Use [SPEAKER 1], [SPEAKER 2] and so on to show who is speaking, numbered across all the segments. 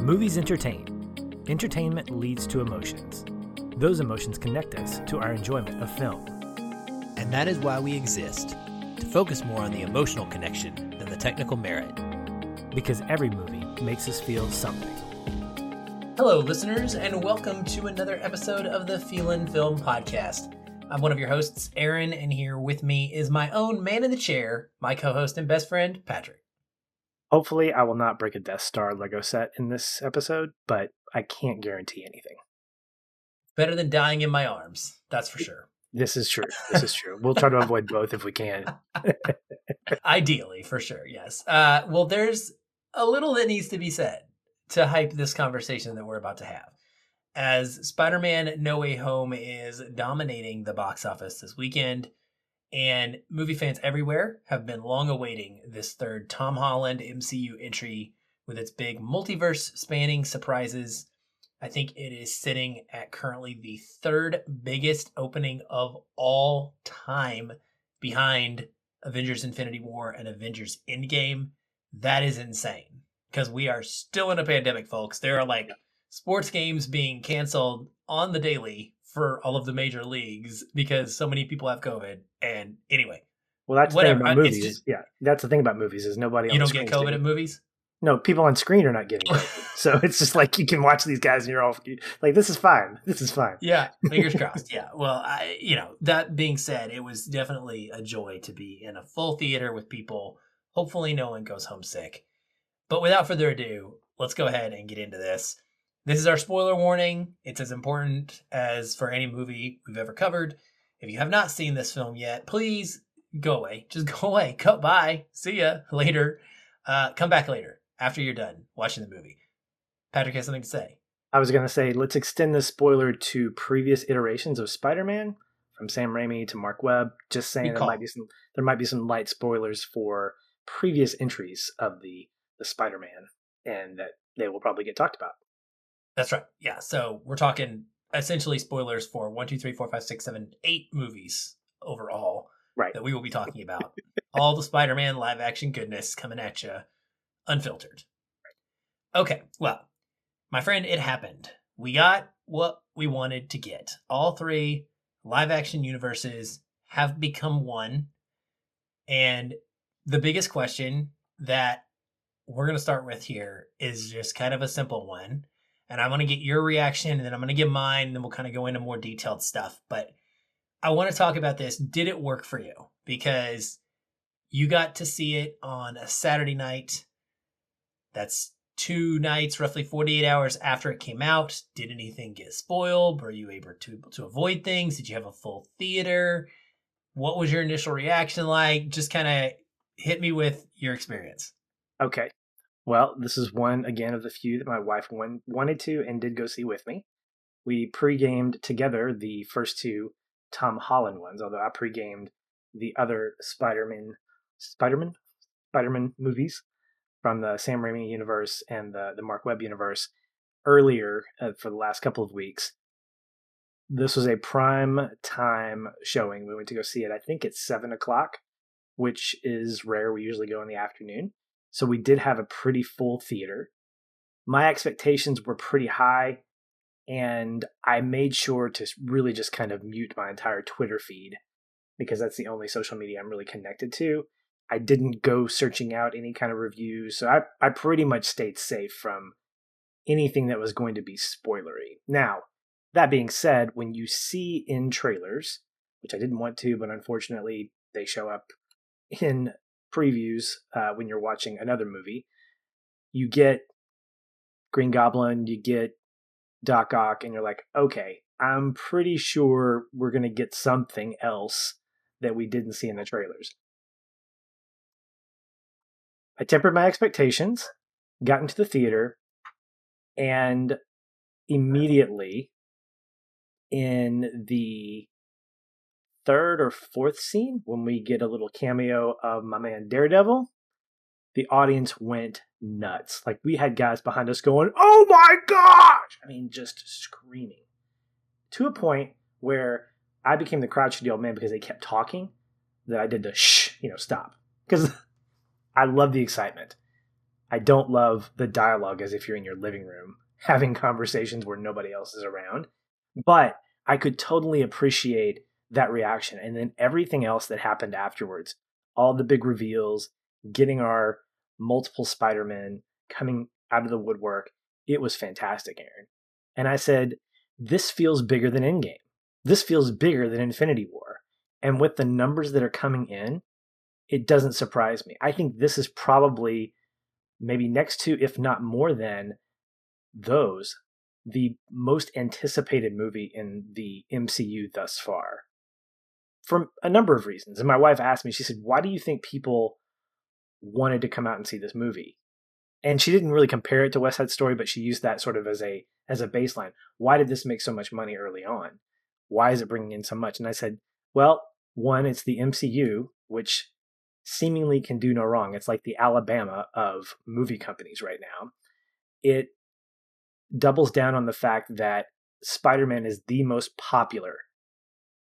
[SPEAKER 1] Movies entertain. Entertainment leads to emotions. Those emotions connect us to our enjoyment of film.
[SPEAKER 2] And that is why we exist to focus more on the emotional connection than the technical merit.
[SPEAKER 1] Because every movie makes us feel something.
[SPEAKER 3] Hello, listeners, and welcome to another episode of the Feelin' Film Podcast. I'm one of your hosts, Aaron, and here with me is my own man in the chair, my co host and best friend, Patrick.
[SPEAKER 1] Hopefully, I will not break a Death Star Lego set in this episode, but I can't guarantee anything.
[SPEAKER 3] Better than dying in my arms, that's for sure.
[SPEAKER 1] This is true. This is true. We'll try to avoid both if we can.
[SPEAKER 3] Ideally, for sure, yes. Uh, well, there's a little that needs to be said to hype this conversation that we're about to have. As Spider Man No Way Home is dominating the box office this weekend, and movie fans everywhere have been long awaiting this third Tom Holland MCU entry with its big multiverse spanning surprises. I think it is sitting at currently the third biggest opening of all time behind Avengers Infinity War and Avengers Endgame. That is insane because we are still in a pandemic, folks. There are like sports games being canceled on the daily for all of the major leagues because so many people have COVID. And anyway,
[SPEAKER 1] well, that's whatever. the thing about movies. Just, yeah, that's the thing about movies is nobody.
[SPEAKER 3] You don't get COVID at movies.
[SPEAKER 1] No, people on screen are not getting COVID. so it's just like you can watch these guys and you're all like, "This is fine. This is fine."
[SPEAKER 3] Yeah, fingers crossed. Yeah. Well, I, you know, that being said, it was definitely a joy to be in a full theater with people. Hopefully, no one goes home sick. But without further ado, let's go ahead and get into this. This is our spoiler warning. It's as important as for any movie we've ever covered. If you have not seen this film yet, please go away. Just go away. Cut bye. See ya later. Uh, come back later after you're done watching the movie. Patrick has something to say.
[SPEAKER 1] I was going to say, let's extend this spoiler to previous iterations of Spider-Man, from Sam Raimi to Marc Webb. Just saying, there might be some there might be some light spoilers for previous entries of the the Spider-Man, and that they will probably get talked about.
[SPEAKER 3] That's right. Yeah. So we're talking essentially spoilers for one, two, three, four, five, six, seven, eight movies overall.
[SPEAKER 1] Right.
[SPEAKER 3] That we will be talking about. All the Spider Man live action goodness coming at you, unfiltered. Okay. Well, my friend, it happened. We got what we wanted to get. All three live action universes have become one. And the biggest question that we're going to start with here is just kind of a simple one and I want to get your reaction and then I'm going to give mine and then we'll kind of go into more detailed stuff. But I want to talk about this. Did it work for you? Because you got to see it on a Saturday night. That's two nights, roughly 48 hours after it came out. Did anything get spoiled? Were you able to, to avoid things? Did you have a full theater? What was your initial reaction like? Just kind of hit me with your experience.
[SPEAKER 1] Okay. Well, this is one again of the few that my wife won- wanted to and did go see with me. We pre-gamed together the first two Tom Holland ones, although I pre-gamed the other Spider-Man, Spider-Man, Spider-Man movies from the Sam Raimi universe and the the Marc Webb universe earlier uh, for the last couple of weeks. This was a prime time showing. We went to go see it. I think it's seven o'clock, which is rare. We usually go in the afternoon. So we did have a pretty full theater. My expectations were pretty high, and I made sure to really just kind of mute my entire Twitter feed because that's the only social media I'm really connected to. I didn't go searching out any kind of reviews, so I, I pretty much stayed safe from anything that was going to be spoilery. Now, that being said, when you see in trailers, which I didn't want to, but unfortunately they show up in previews uh, when you're watching another movie. You get Green Goblin, you get Doc Ock, and you're like, okay, I'm pretty sure we're going to get something else that we didn't see in the trailers. I tempered my expectations, got into the theater, and immediately in the third or fourth scene, when we get a little cameo of my man Daredevil, the audience went nuts. Like we had guys behind us going, "Oh my gosh!" I mean, just screaming to a point where I became the crouching old man because they kept talking. That I did the shh, you know, stop because I love the excitement. I don't love the dialogue as if you're in your living room having conversations where nobody else is around. But I could totally appreciate that reaction. And then everything else that happened afterwards, all the big reveals, getting our multiple Spider-Men coming out of the woodwork, it was fantastic, Aaron. And I said, this feels bigger than Endgame. This feels bigger than Infinity War. And with the numbers that are coming in, it doesn't surprise me. I think this is probably maybe next to, if not more than those, the most anticipated movie in the MCU thus far. For a number of reasons. And my wife asked me, she said, Why do you think people wanted to come out and see this movie? And she didn't really compare it to West Side Story, but she used that sort of as a as a baseline. Why did this make so much money early on? Why is it bringing in so much? And I said, well, one, it's the MCU, which seemingly can do no wrong. It's like the Alabama of movie companies right now. It doubles down on the fact that Spider Man is the most popular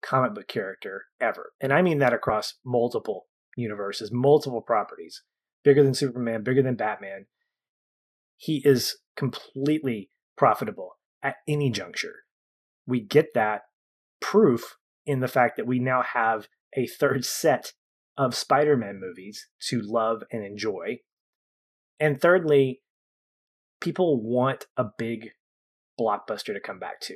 [SPEAKER 1] comic book character ever. And I mean that across multiple universes, multiple properties, bigger than Superman, bigger than Batman. He is completely profitable at any juncture. We get that proof in the fact that we now have a third set of Spider Man movies to love and enjoy. And thirdly, people want a big blockbuster to come back to.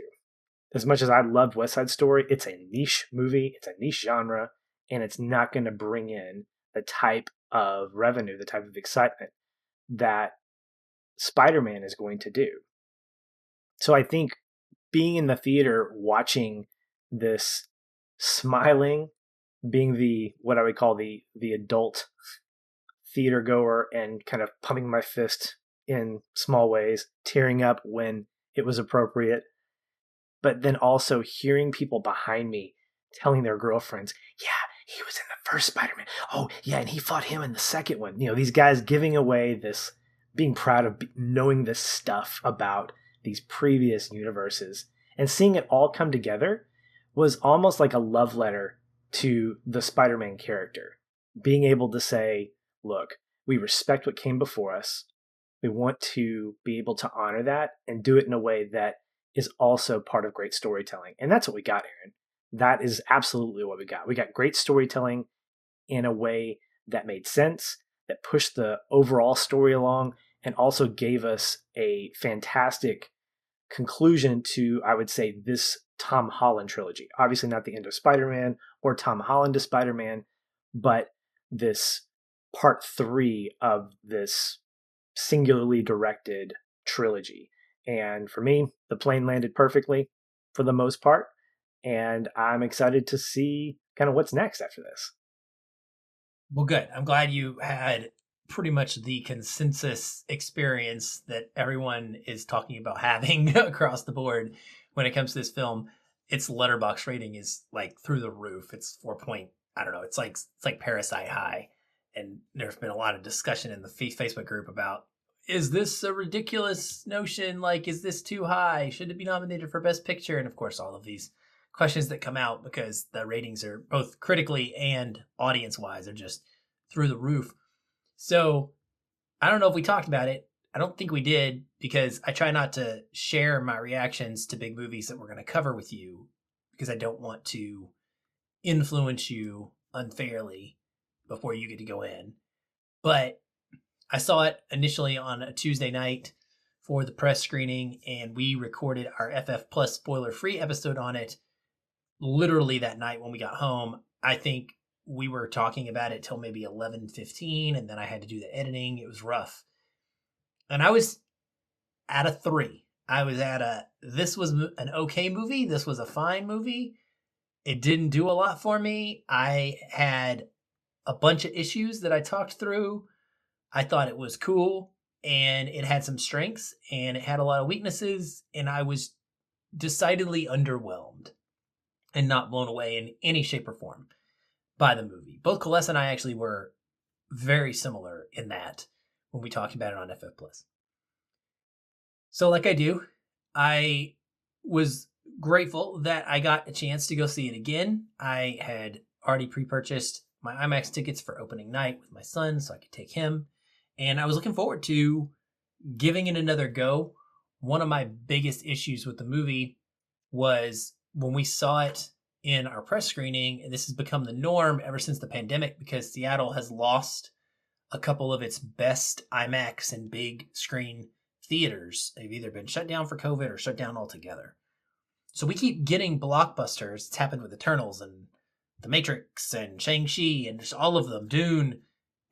[SPEAKER 1] As much as I loved West Side Story, it's a niche movie, it's a niche genre, and it's not going to bring in the type of revenue, the type of excitement that Spider Man is going to do. So I think being in the theater watching this smiling, being the what I would call the the adult theater goer and kind of pumping my fist in small ways, tearing up when it was appropriate, but then also hearing people behind me telling their girlfriends, "Yeah, he was in the first Spider-Man. Oh, yeah, and he fought him in the second one." You know, these guys giving away this being proud of knowing this stuff about these previous universes and seeing it all come together was almost like a love letter to the Spider Man character. Being able to say, look, we respect what came before us. We want to be able to honor that and do it in a way that is also part of great storytelling. And that's what we got, Aaron. That is absolutely what we got. We got great storytelling in a way that made sense, that pushed the overall story along, and also gave us a fantastic conclusion to, I would say, this Tom Holland trilogy. Obviously, not the end of Spider Man or Tom Holland to Spider Man, but this part three of this singularly directed trilogy. And for me, the plane landed perfectly for the most part. And I'm excited to see kind of what's next after this.
[SPEAKER 3] Well, good. I'm glad you had pretty much the consensus experience that everyone is talking about having across the board when it comes to this film. Its Letterboxd rating is like through the roof. It's four point. I don't know. It's like it's like Parasite high, and there's been a lot of discussion in the Facebook group about is this a ridiculous notion? Like, is this too high? Should it be nominated for Best Picture? And of course, all of these questions that come out because the ratings are both critically and audience wise are just through the roof. So I don't know if we talked about it. I don't think we did because I try not to share my reactions to big movies that we're going to cover with you because I don't want to influence you unfairly before you get to go in. But I saw it initially on a Tuesday night for the press screening, and we recorded our FF Plus spoiler free episode on it literally that night when we got home. I think we were talking about it till maybe 11 15 and then i had to do the editing. It was rough. And i was at a three. I was at a this was an okay movie. This was a fine movie. It didn't do a lot for me. I had a bunch of issues that i talked through i thought it was cool and it had some strengths and it had a lot of weaknesses and i was decidedly underwhelmed and not blown away in any shape or form by the movie. Both Coles and I actually were very similar in that when we talked about it on FF Plus. So, like I do, I was grateful that I got a chance to go see it again. I had already pre purchased my IMAX tickets for opening night with my son so I could take him. And I was looking forward to giving it another go. One of my biggest issues with the movie was when we saw it in our press screening, and this has become the norm ever since the pandemic because Seattle has lost a couple of its best IMAX and big screen theaters. They've either been shut down for COVID or shut down altogether. So we keep getting blockbusters. It's happened with Eternals and The Matrix and Shang-Chi and just all of them, Dune,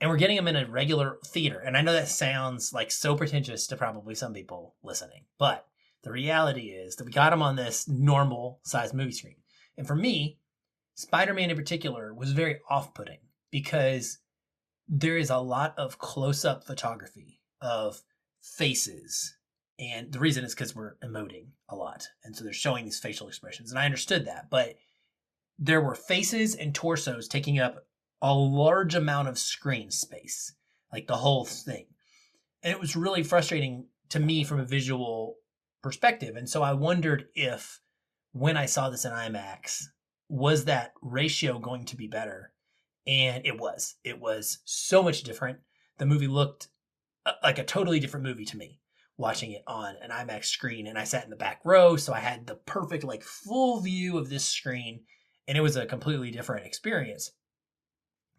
[SPEAKER 3] and we're getting them in a regular theater. And I know that sounds like so pretentious to probably some people listening, but the reality is that we got them on this normal size movie screen. And for me, Spider Man in particular was very off putting because there is a lot of close up photography of faces. And the reason is because we're emoting a lot. And so they're showing these facial expressions. And I understood that. But there were faces and torsos taking up a large amount of screen space, like the whole thing. And it was really frustrating to me from a visual perspective. And so I wondered if when I saw this in IMAX, was that ratio going to be better? And it was. It was so much different. The movie looked uh, like a totally different movie to me watching it on an IMAX screen. And I sat in the back row, so I had the perfect, like, full view of this screen. And it was a completely different experience.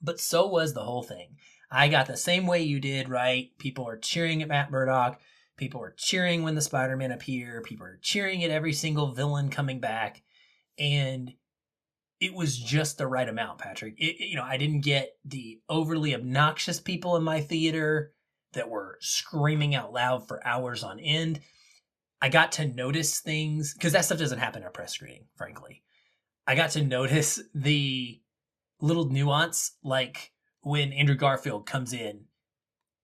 [SPEAKER 3] But so was the whole thing. I got the same way you did, right? People are cheering at Matt Murdock. People are cheering when the Spider-Man appear. People are cheering at every single villain coming back. And it was just the right amount, Patrick. It, you know, I didn't get the overly obnoxious people in my theater that were screaming out loud for hours on end. I got to notice things because that stuff doesn't happen at press screening, frankly. I got to notice the little nuance, like when Andrew Garfield comes in,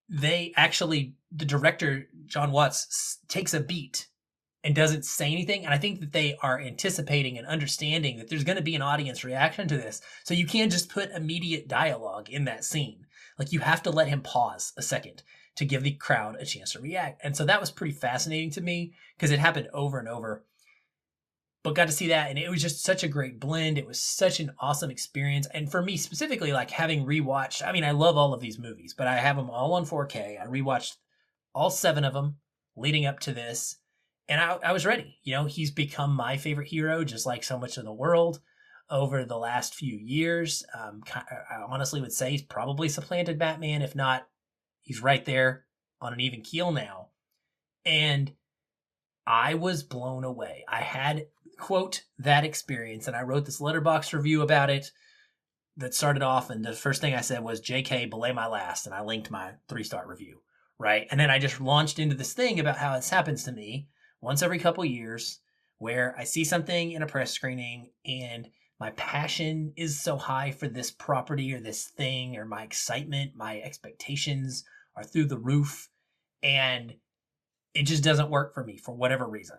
[SPEAKER 3] they actually, the director, Jon Watts, takes a beat and doesn't say anything. And I think that they are anticipating and understanding that there's going to be an audience reaction to this. So you can't just put immediate dialogue in that scene. Like you have to let him pause a second to give the crowd a chance to react. And so that was pretty fascinating to me because it happened over and over but got to see that and it was just such a great blend. It was such an awesome experience and for me specifically like having rewatched i mean i love all of these movies but i have them all on 4k i rewatched all seven of them leading up to this and I, I was ready. You know he's become my favorite hero just like so much of the world over the last few years. Um, i honestly would say he's probably supplanted batman if not he's right there on an even keel now. And I was blown away. I had quote that experience and I wrote this Letterboxd review about it that started off and the first thing I said was JK belay my last and I linked my three star review, right? And then I just launched into this thing about how this happens to me once every couple years where I see something in a press screening and my passion is so high for this property or this thing or my excitement, my expectations are through the roof and it just doesn't work for me for whatever reason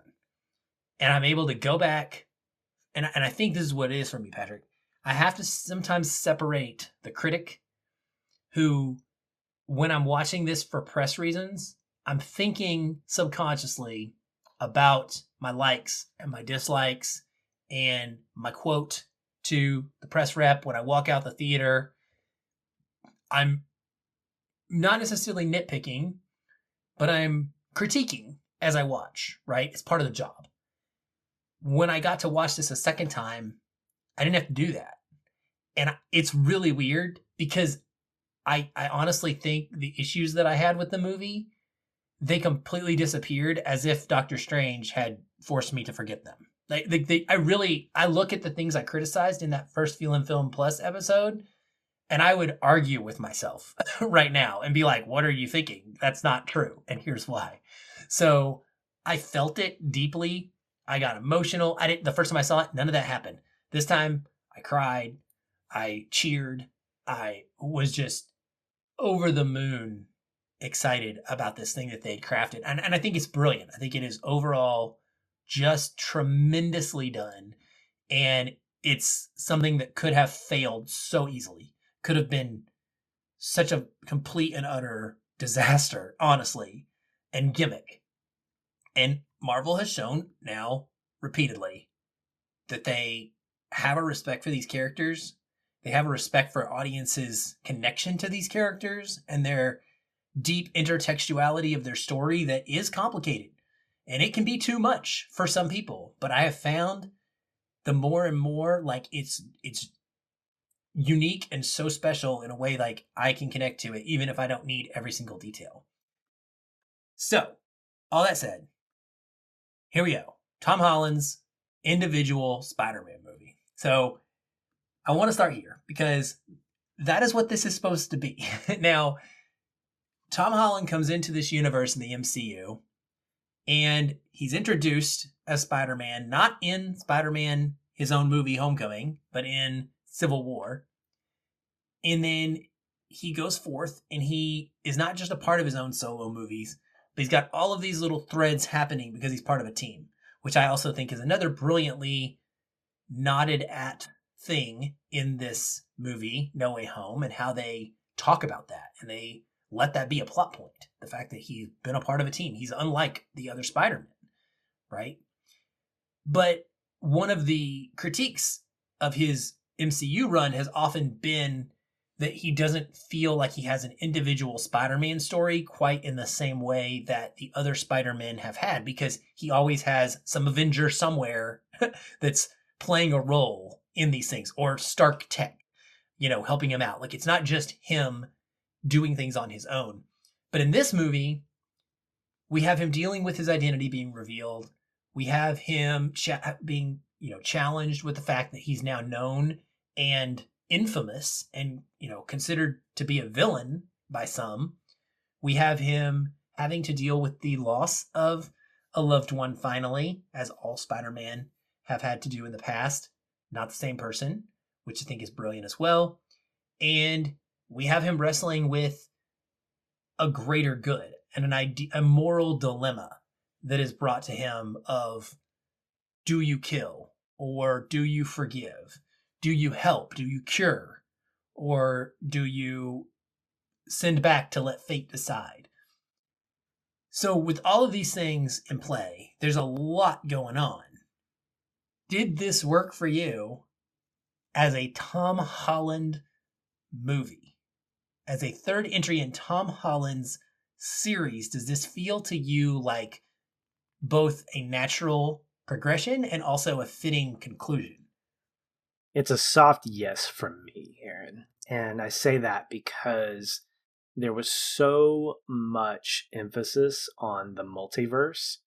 [SPEAKER 3] and I'm able to go back, and and I think this is what it is for me, Patrick. I have to sometimes separate the critic, who, when I'm watching this for press reasons, I'm thinking subconsciously about my likes and my dislikes and my quote to the press rep when I walk out the theater. I'm not necessarily nitpicking, but I'm critiquing as I watch, right? It's part of the job when I got to watch this a second time, I didn't have to do that. And it's really weird because I I honestly think the issues that I had with the movie they completely disappeared as if Doctor Strange had forced me to forget them. Like they, they, I really I look at the things I criticized in that first Feelin' Film Plus episode and I would argue with myself right now and be like, "What are you thinking? That's not true." And here's why. So I felt it deeply I got emotional. I didn't the first time I saw it, none of that happened. This time I cried, I cheered, I was just over the moon excited about this thing that they'd crafted. And and I think it's brilliant. I think it is overall just tremendously done. And it's something that could have failed so easily. Could have been such a complete and utter disaster, honestly, and gimmick. And Marvel has shown now repeatedly that they have a respect for these characters. They have a respect for audiences' connection to these characters, and they're deep intertextuality of their story that is complicated and it can be too much for some people but i have found the more and more like it's it's unique and so special in a way like i can connect to it even if i don't need every single detail so all that said here we go. Tom holland's individual spider-man movie. So i want to start here because that is what this is supposed to be. Now Tom Holland comes into this universe in the MCU and he's introduced as Spider Man, not in Spider Man, his own movie Homecoming, but in Civil War. And then he goes forth and he is not just a part of his own solo movies, but he's got all of these little threads happening because he's part of a team, which I also think is another brilliantly nodded at thing in this movie, No Way Home, and how they talk about that. And they let that be a plot point. The fact that he's been a part of a team. He's unlike the other Spider-Man, right? But one of the critiques of his MCU run has often been that he doesn't feel like he has an individual Spider-Man story quite in the same way that the other Spider-Men have had because he always has some Avenger somewhere that's playing a role in these things or Stark Tech, you know, helping him out. Like it's not just him doing things on his own. But in this movie, we have him dealing with his identity being revealed. We have him cha- being, you know, challenged with the fact that he's now known and infamous and, you know, considered to be a villain by some. We have him having to deal with the loss of a loved one finally, as all Spider-Man have had to do in the past. Not the same person, which I think is brilliant as well. And we have him wrestling with a greater good and an idea, a moral dilemma that is brought to him of do you kill or do you forgive? Do you help? Do you cure? Or do you send back to let fate decide? So, with all of these things in play, there's a lot going on. Did this work for you as a Tom Holland movie? as a third entry in Tom Holland's series, does this feel to you like both a natural progression and also a fitting conclusion?
[SPEAKER 1] It's a soft yes from me, Aaron. And I say that because there was so much emphasis on the multiverse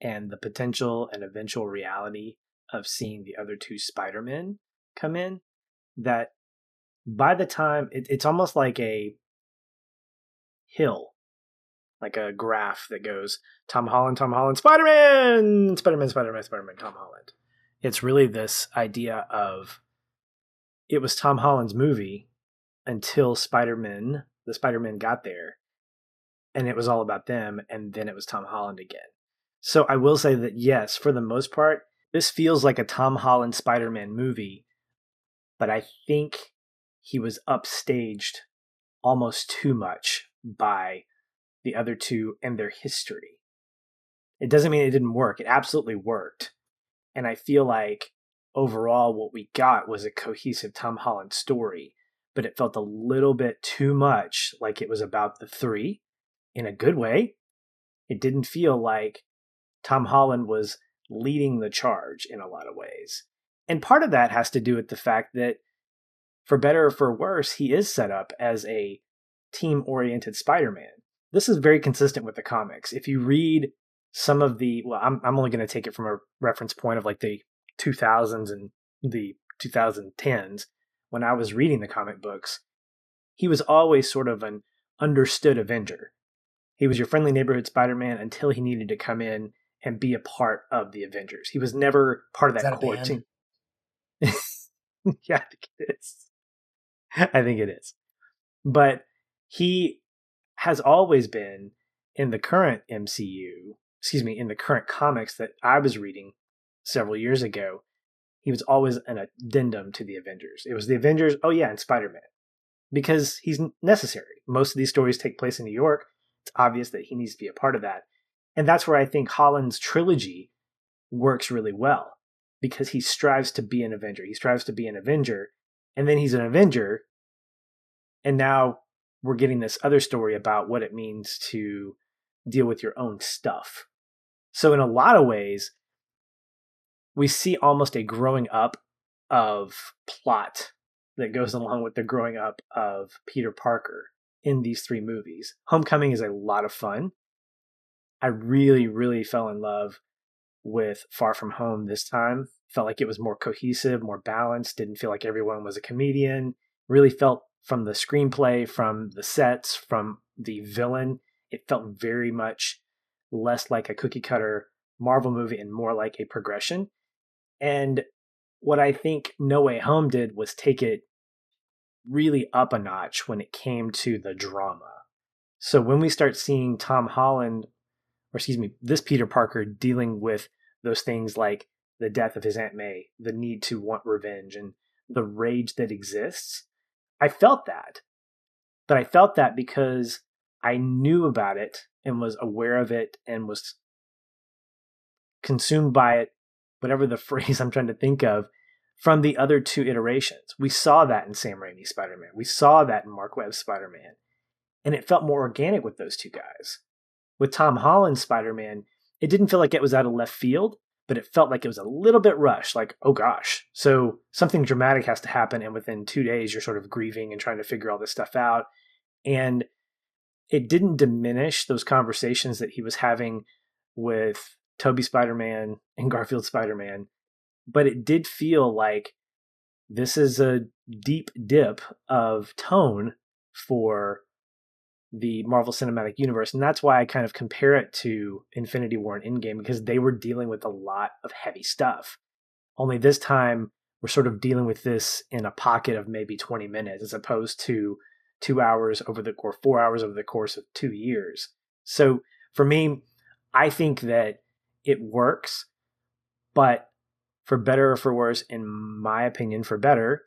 [SPEAKER 1] and the potential and eventual reality of seeing the other two Spider-Men come in that by the time it, it's almost like a hill, like a graph that goes Tom Holland, Tom Holland, Spider Man, Spider Man, Spider Man, Spider Man, Tom Holland. It's really this idea of it was Tom Holland's movie until Spider Man, the Spider Man got there, and it was all about them, and then it was Tom Holland again. So I will say that yes, for the most part, this feels like a Tom Holland Spider Man movie, but I think he was upstaged almost too much by the other two and their history. It doesn't mean it didn't work. It absolutely worked. And I feel like overall what we got was a cohesive Tom Holland story, but it felt a little bit too much like it was about the three in a good way. It didn't feel like Tom Holland was leading the charge in a lot of ways. And part of that has to do with the fact that for better or for worse, he is set up as a team oriented Spider Man. This is very consistent with the comics. If you read some of the, well, I'm, I'm only going to take it from a reference point of like the 2000s and the 2010s. When I was reading the comic books, he was always sort of an understood Avenger. He was your friendly neighborhood Spider Man until he needed to come in and be a part of the Avengers. He was never part of that, that core team. yeah, I think it is. I think it is. But he has always been in the current MCU, excuse me, in the current comics that I was reading several years ago, he was always an addendum to the Avengers. It was the Avengers, oh yeah, and Spider Man. Because he's necessary. Most of these stories take place in New York. It's obvious that he needs to be a part of that. And that's where I think Holland's trilogy works really well because he strives to be an Avenger. He strives to be an Avenger and then he's an Avenger, and now we're getting this other story about what it means to deal with your own stuff. So, in a lot of ways, we see almost a growing up of plot that goes mm-hmm. along with the growing up of Peter Parker in these three movies. Homecoming is a lot of fun. I really, really fell in love with Far From Home this time. Felt like it was more cohesive, more balanced, didn't feel like everyone was a comedian. Really felt from the screenplay, from the sets, from the villain, it felt very much less like a cookie cutter Marvel movie and more like a progression. And what I think No Way Home did was take it really up a notch when it came to the drama. So when we start seeing Tom Holland, or excuse me, this Peter Parker dealing with those things like the death of his Aunt May, the need to want revenge, and the rage that exists, I felt that. But I felt that because I knew about it and was aware of it and was consumed by it, whatever the phrase I'm trying to think of, from the other two iterations. We saw that in Sam Raimi's Spider Man. We saw that in Marc Webb's Spider Man. And it felt more organic with those two guys. With Tom Holland's Spider Man, it didn't feel like it was out of left field, but it felt like it was a little bit rushed, like, oh gosh. So something dramatic has to happen, and within two days, you're sort of grieving and trying to figure all this stuff out. And it didn't diminish those conversations that he was having with Tobey Spider Man and Garfield Spider Man but it did feel like this is a deep dip of tone for the Marvel Cinematic Universe. And that's why I kind of compare it to Infinity War and Endgame because they were dealing with a lot of heavy stuff. Only this time, we're sort of dealing with this in a pocket of maybe 20 minutes as opposed to two hours over the or four hours over the course of two years. So for me, I think that it works, but for better or for worse, in my opinion, for better,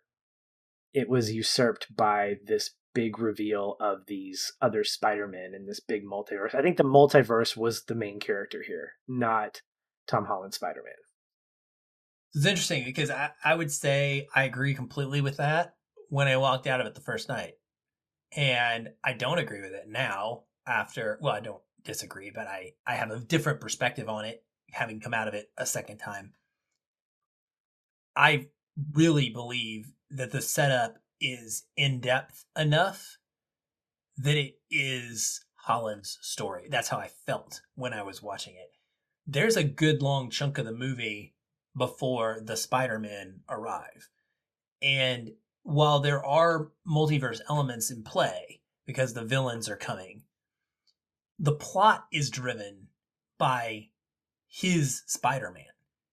[SPEAKER 1] it was usurped by this big reveal of these other Spider-Men in this big multiverse. I think the multiverse was the main character here, not Tom Holland Spider-Man.
[SPEAKER 3] It's interesting because I, I would say I agree completely with that when I walked out of it the first night. And I don't agree with it now after well, I don't disagree, but I, I have a different perspective on it having come out of it a second time. I really believe that the setup is in depth enough that it is Holland's story. That's how I felt when I was watching it. There's a good long chunk of the movie before the Spider-Man arrive. And while there are multiverse elements in play because the villains are coming, the plot is driven by his Spider-Man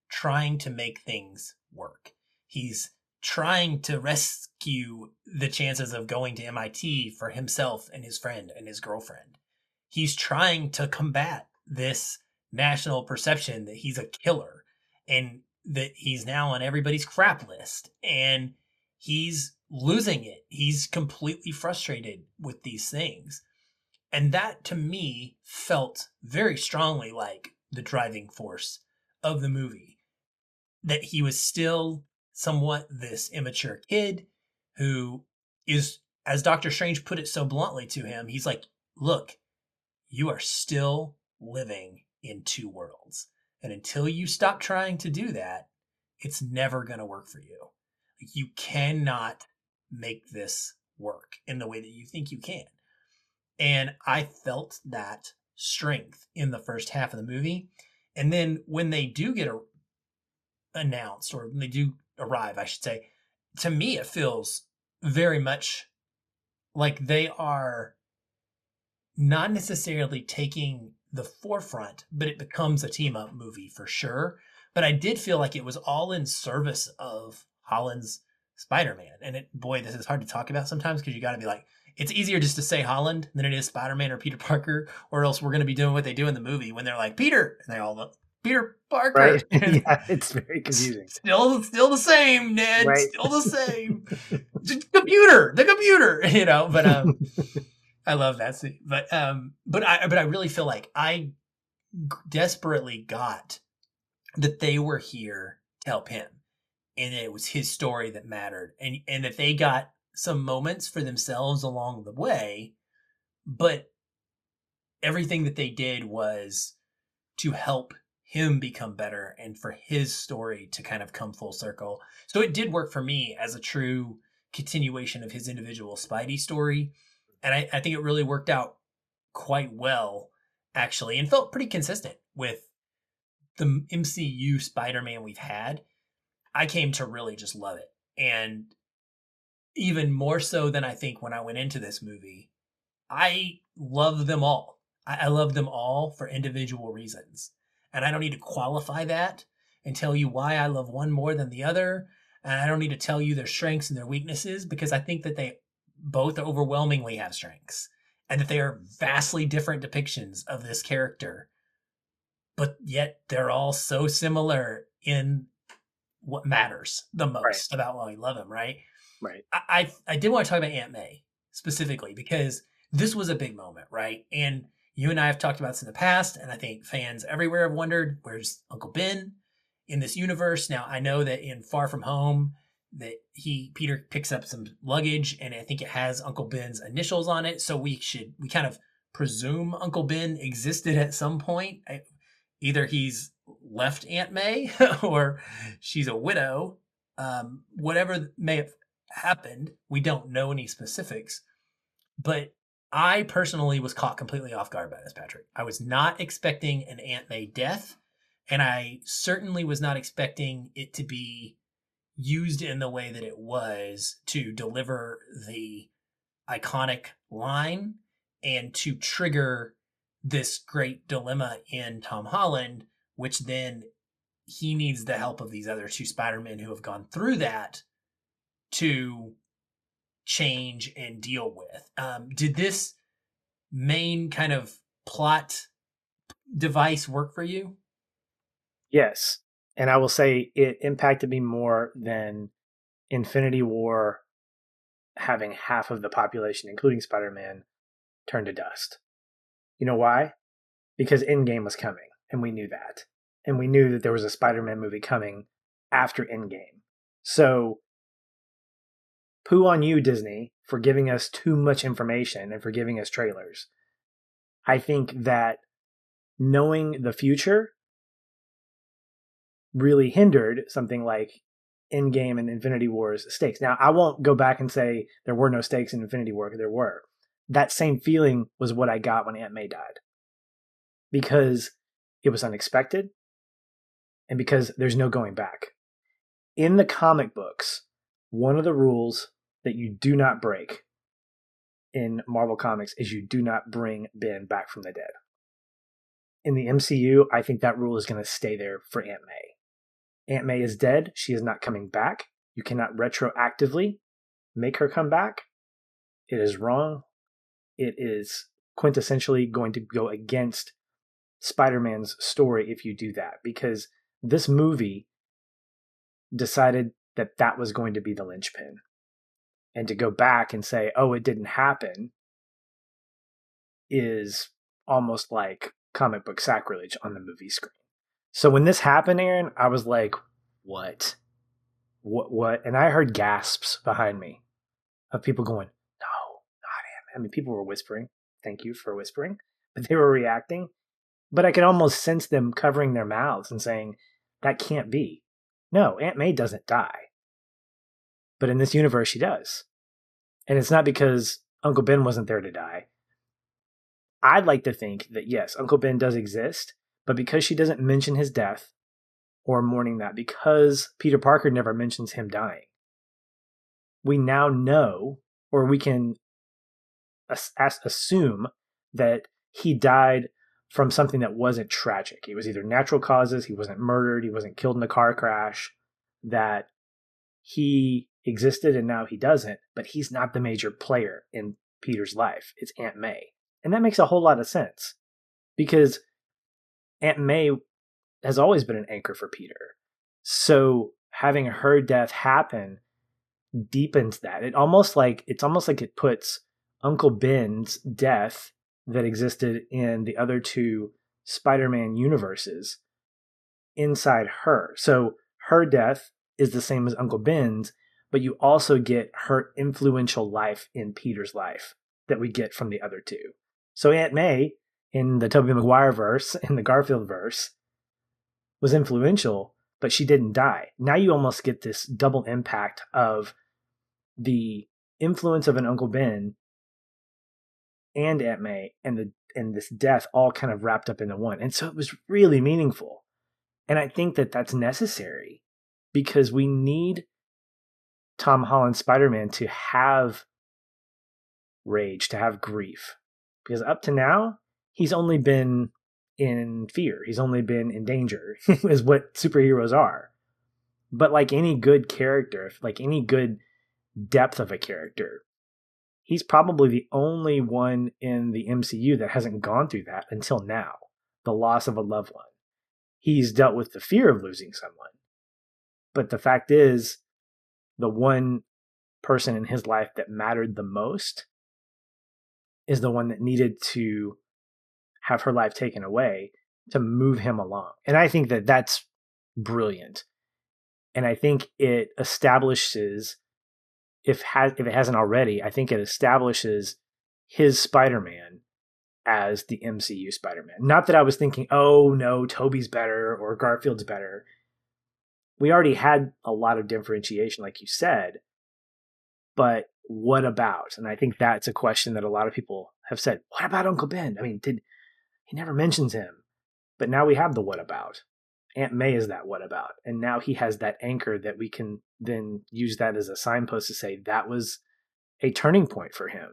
[SPEAKER 3] trying to make things work. He's trying to rescue the chances of going to MIT for himself and his friend and his girlfriend. He's trying to combat this national perception that he's a killer and that he's now on everybody's crap list and he's losing it. He's completely frustrated with these things. And that to me felt very strongly like the driving force of the movie that he was still somewhat this immature kid who is, as Doctor Strange put it so bluntly to him, he's like, look, you are still living in two worlds. And until you stop trying to do that, it's never going to work for you. You cannot make this work in the way that you think you can. And I felt that strength in the first half of the movie. And then when they do get a, announced or they do arrive, I should say, to me it feels very much like they are not necessarily taking the forefront, but it becomes a team up movie for sure. But I did feel like it was all in service of Holland's Spider Man. And it, boy, this is hard to talk about sometimes because you got to be like, it's easier just to say Holland than it is Spider Man or Peter Parker, or else we're going to be doing what they do in the movie when they're like, Peter. And they all look, Peter Parker.
[SPEAKER 1] Right? yeah, it's very confusing.
[SPEAKER 3] Still, still the same, Ned. Right. Still the same. computer, the computer. You know, but um, I love that scene. But um, but I but I really feel like I desperately got that they were here to help him, and it was his story that mattered, and and that they got some moments for themselves along the way, but everything that they did was to help him become better and for his story to kind of come full circle. So it did work for me as a true continuation of his individual Spidey story. And I, I think it really worked out quite well, actually, and felt pretty consistent with the MCU Spider Man we've had. I came to really just love it. And even more so than I think when I went into this movie, I love them all. I, I love them all for individual reasons. And I don't need to qualify that and tell you why I love one more than the other. And I don't need to tell you their strengths and their weaknesses because I think that they both overwhelmingly have strengths and that they are vastly different depictions of this character. But yet they're all so similar in what matters the most right. about why we love him, right?
[SPEAKER 1] Right.
[SPEAKER 3] I, I, I did want to talk about Aunt May specifically because this was a big moment, right? And you and I have talked about this in the past, and I think fans everywhere have wondered where's Uncle Ben in this universe. Now I know that in Far From Home, that he Peter picks up some luggage, and I think it has Uncle Ben's initials on it. So we should we kind of presume Uncle Ben existed at some point. Either he's left Aunt May or she's a widow. Um, whatever may have happened, we don't know any specifics. But I personally was caught completely off guard by this, Patrick. I was not expecting an Aunt May death, and I certainly was not expecting it to be used in the way that it was to deliver the iconic line and to trigger this great dilemma in Tom Holland, which then he needs the help of these other two Spider-Men who have gone through that to change and deal with. Um, did this main kind of plot device work for you?
[SPEAKER 1] Yes. And I will say it impacted me more than Infinity War having half of the population, including Spider Man, turn to dust. You know why? Because Endgame was coming, and we knew that. And we knew that there was a Spider Man movie coming after Endgame. So poo on you, Disney, for giving us too much information and for giving us trailers. I think that knowing the future really hindered something like Endgame and Infinity War's stakes. Now, I won't go back and say there were no stakes in Infinity War, there were. That same feeling was what I got when Aunt May died. Because it was unexpected and because there's no going back. In the comic books, one of the rules that you do not break in Marvel Comics is you do not bring Ben back from the dead. In the MCU, I think that rule is going to stay there for Aunt May. Aunt May is dead. She is not coming back. You cannot retroactively make her come back. It is wrong. It is quintessentially going to go against Spider Man's story if you do that, because this movie decided that that was going to be the linchpin. And to go back and say, oh, it didn't happen is almost like comic book sacrilege on the movie screen. So when this happened, Aaron, I was like, what? What? What? And I heard gasps behind me of people going, no, not him. I mean, people were whispering. Thank you for whispering. But they were reacting. But I could almost sense them covering their mouths and saying, that can't be. No, Aunt May doesn't die. But in this universe, she does. And it's not because Uncle Ben wasn't there to die. I'd like to think that yes, Uncle Ben does exist, but because she doesn't mention his death or mourning that, because Peter Parker never mentions him dying, we now know, or we can assume that he died from something that wasn't tragic. It was either natural causes, he wasn't murdered, he wasn't killed in a car crash, that he existed and now he doesn't, but he's not the major player in Peter's life. It's Aunt May. And that makes a whole lot of sense because Aunt May has always been an anchor for Peter. So having her death happen deepens that. It almost like it's almost like it puts Uncle Ben's death that existed in the other two Spider-Man universes inside her. So her death is the same as Uncle Ben's, but you also get her influential life in Peter's life that we get from the other two. So Aunt May in the Tobey Maguire verse, in the Garfield verse, was influential, but she didn't die. Now you almost get this double impact of the influence of an Uncle Ben and Aunt May and the and this death all kind of wrapped up into one. And so it was really meaningful. And I think that that's necessary because we need Tom Holland Spider-Man to have rage, to have grief. Because up to now, he's only been in fear. He's only been in danger, is what superheroes are. But like any good character, like any good depth of a character, he's probably the only one in the MCU that hasn't gone through that until now the loss of a loved one. He's dealt with the fear of losing someone. But the fact is, the one person in his life that mattered the most is the one that needed to have her life taken away to move him along. And I think that that's brilliant. And I think it establishes if has if it hasn't already, I think it establishes his Spider-Man as the MCU Spider-Man. Not that I was thinking, "Oh no, Tobey's better or Garfield's better." We already had a lot of differentiation like you said. But what about? And I think that's a question that a lot of people have said, "What about Uncle Ben?" I mean, did he never mentions him. But now we have the what about. Aunt May is that what about. And now he has that anchor that we can then use that as a signpost to say that was a turning point for him.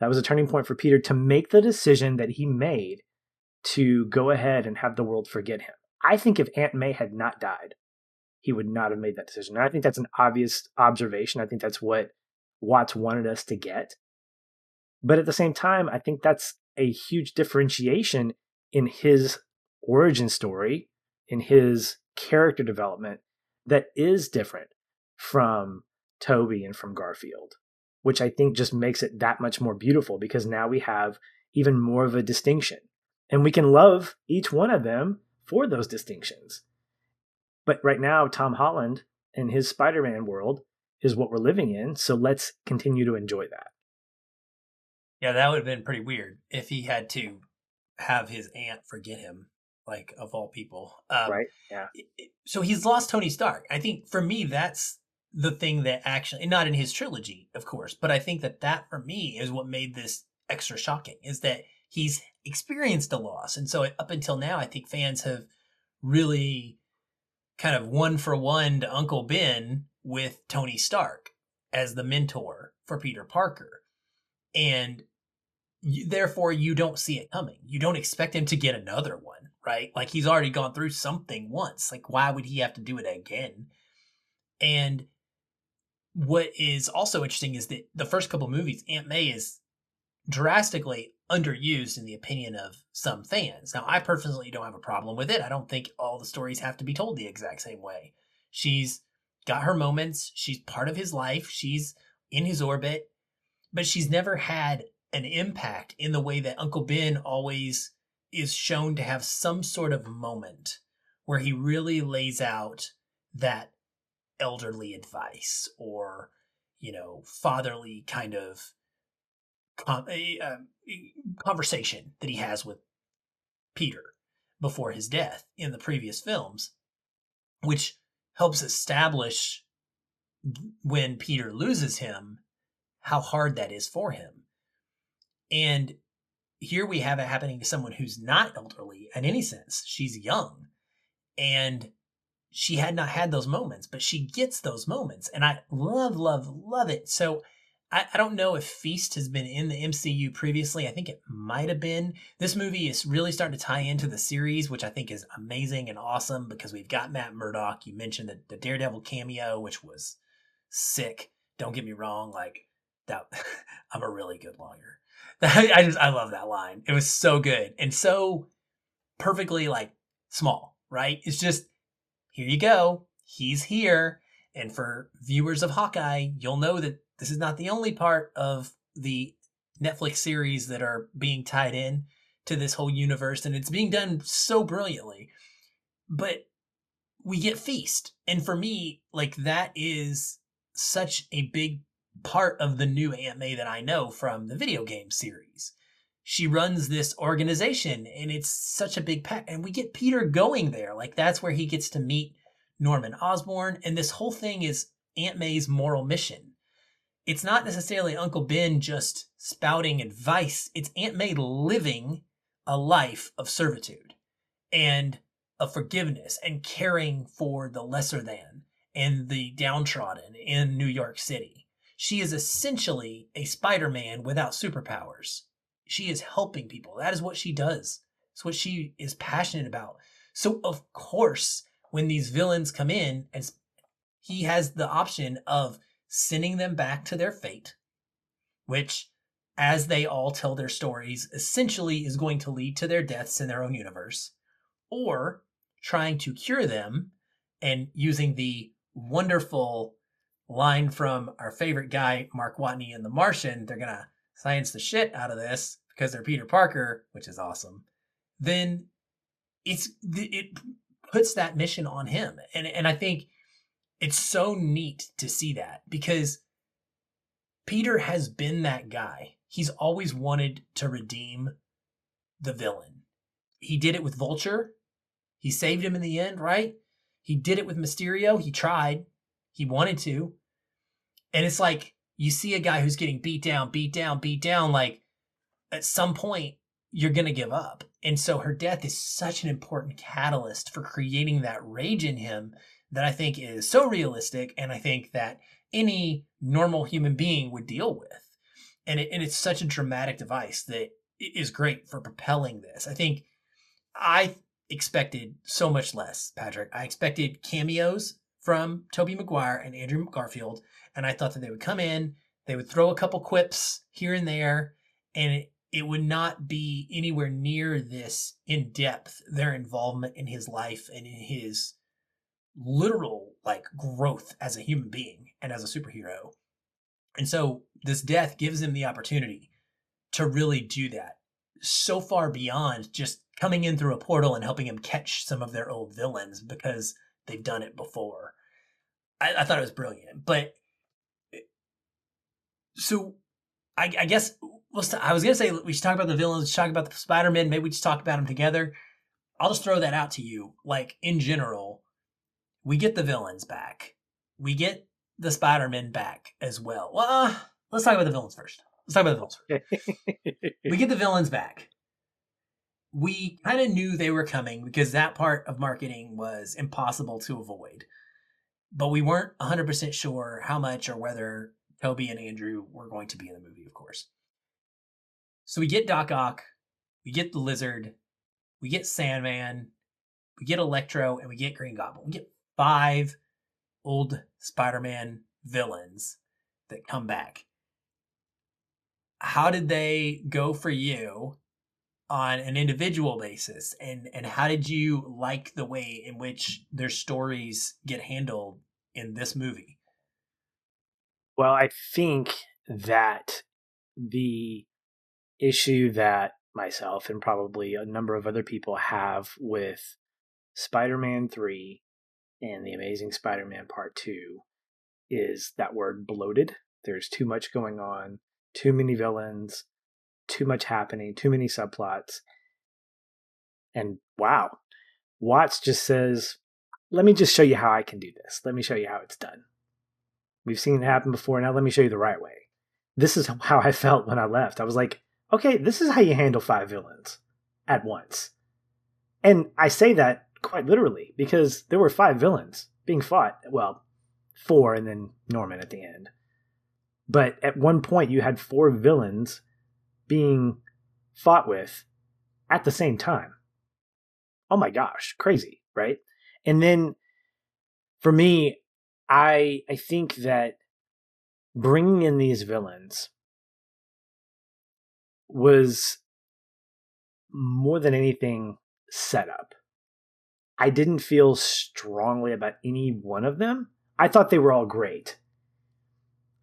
[SPEAKER 1] That was a turning point for Peter to make the decision that he made to go ahead and have the world forget him. I think if Aunt May had not died, he would not have made that decision. And I think that's an obvious observation. I think that's what Watts wanted us to get. But at the same time, I think that's a huge differentiation in his origin story, in his character development that is different from Tobey and from Garfield, which I think just makes it that much more beautiful because now we have even more of a distinction. And we can love each one of them for those distinctions. But right now, Tom Holland and his Spider Man world is what we're living in. So let's continue to enjoy that.
[SPEAKER 3] Yeah, that would have been pretty weird if he had to have his aunt forget him, like of all people.
[SPEAKER 1] Um, right. Yeah.
[SPEAKER 3] So he's lost Tony Stark. I think for me, that's the thing that actually, not in his trilogy, of course, but I think that that for me is what made this extra shocking is that he's experienced a loss. And so up until now, I think fans have really kind of one for one to Uncle Ben with Tony Stark as the mentor for Peter Parker and you, therefore you don't see it coming. You don't expect him to get another one, right? Like he's already gone through something once. Like why would he have to do it again? And what is also interesting is that the first couple movies, Aunt May is drastically underused in the opinion of some fans. Now, I personally don't have a problem with it. I don't think all the stories have to be told the exact same way. She's got her moments. She's part of his life. She's in his orbit but she's never had an impact in the way that Uncle Ben always is shown to have some sort of moment where he really lays out that elderly advice or you know fatherly kind of com- uh, conversation that he has with Peter before his death in the previous films which helps establish when Peter loses him how hard that is for him. And here we have it happening to someone who's not elderly in any sense. She's young and she had not had those moments, but she gets those moments. And I love, love, love it. So I, I, don't know if Feast has been in the MCU previously. I think it might have been. This movie is really starting to tie into the series, which I think is amazing and awesome because we've got Matt Murdock. You mentioned the, the Daredevil cameo, which was sick. Don't get me wrong. Like, that I'm a really good lawyer. I just I love that line. It was so good and so perfectly like small, right? It's just here you go. He's here. And for viewers of Hawkeye, you'll know that this is not the only part of the Netflix series that are being tied in to this whole universe and it's being done so brilliantly. But we get Feast. And for me, like that is such a big part of the new Aunt May that I know from the video game series. She runs this organization and it's such a big pack. And we get Peter going there. Like that's where he gets to meet Norman Osborn. And this whole thing is Aunt May's moral mission. It's not necessarily Uncle Ben just spouting advice, it's Aunt May living a life of servitude and of forgiveness and caring for the lesser than and the downtrodden in New York City. She is essentially a Spider Man without superpowers. She is helping people. That is what she does. It's what she is passionate about. So, of course, when these villains come in, and he has the option of sending them back to their fate, which, as they all tell their stories, essentially is going to lead to their deaths in their own universe, or trying to cure them and using the wonderful line from our favorite guy, Mark Watney in The Martian, they're going to science the shit out of this because they're Peter Parker, which is awesome, then it's it puts that mission on him. And and I think it's so neat to see that because Peter has been that guy. He's always wanted to redeem the villain. He did it with Vulture. He saved him in the end, right? He did it with Mysterio. He tried. He wanted to. And it's like you see a guy who's getting beat down, beat down, beat down. Like at some point, you're going to give up. And so her death is such an important catalyst for creating that rage in him that I think is so realistic. And I think that any normal human being would deal with. And, it, and it's such a dramatic device that is great for propelling this. I think I expected so much less, Patrick. I expected cameos from Tobey Maguire and Andrew Garfield, and I thought that they would come in, they would throw a couple quips here and there, and it, it would not be anywhere near this in depth their involvement in his life and in his literal like growth as a human being and as a superhero. And so this death gives him the opportunity to really do that so far beyond just coming in through a portal and helping him catch some of their old villains because they've done it before. I, I thought it was brilliant, but so I, I guess I was gonna say we should talk about the villains, talk about the Spider Man. Maybe we just talk about them together. I'll just throw that out to you. Like in general, we get the villains back. We get the Spider Man back as well. Well, uh, let's talk about the villains first. Let's talk about the villains. First. we get the villains back we kind of knew they were coming because that part of marketing was impossible to avoid. But we weren't 100% sure how much or whether Tobey and Andrew were going to be in the movie, of course. So we get Doc Ock, we get the Lizard, we get Sandman, we get Electro, and we get Green Goblin. We get five old Spider Man villains that come back. How did they go for you? on an individual basis and and how did you like the way in which their stories get handled in this movie
[SPEAKER 1] well i think that the issue that myself and probably a number of other people have with spider-man 3 and the amazing spider-man part 2 is that word bloated there's too much going on too many villains too much happening, too many subplots. And wow, Watts just says, let me just show you how I can do this. Let me show you how it's done. We've seen it happen before. Now let me show you the right way. This is how I felt when I left. I was like, okay, this is how you handle five villains at once. And I say that quite literally because there were five villains being fought. Well, four and then Norman at the end. But at one point, you had four villains being fought with at the same time. Oh my gosh, crazy, right? And then for me, I I think that bringing in these villains was more than anything set up. I didn't feel strongly about any one of them. I thought they were all great.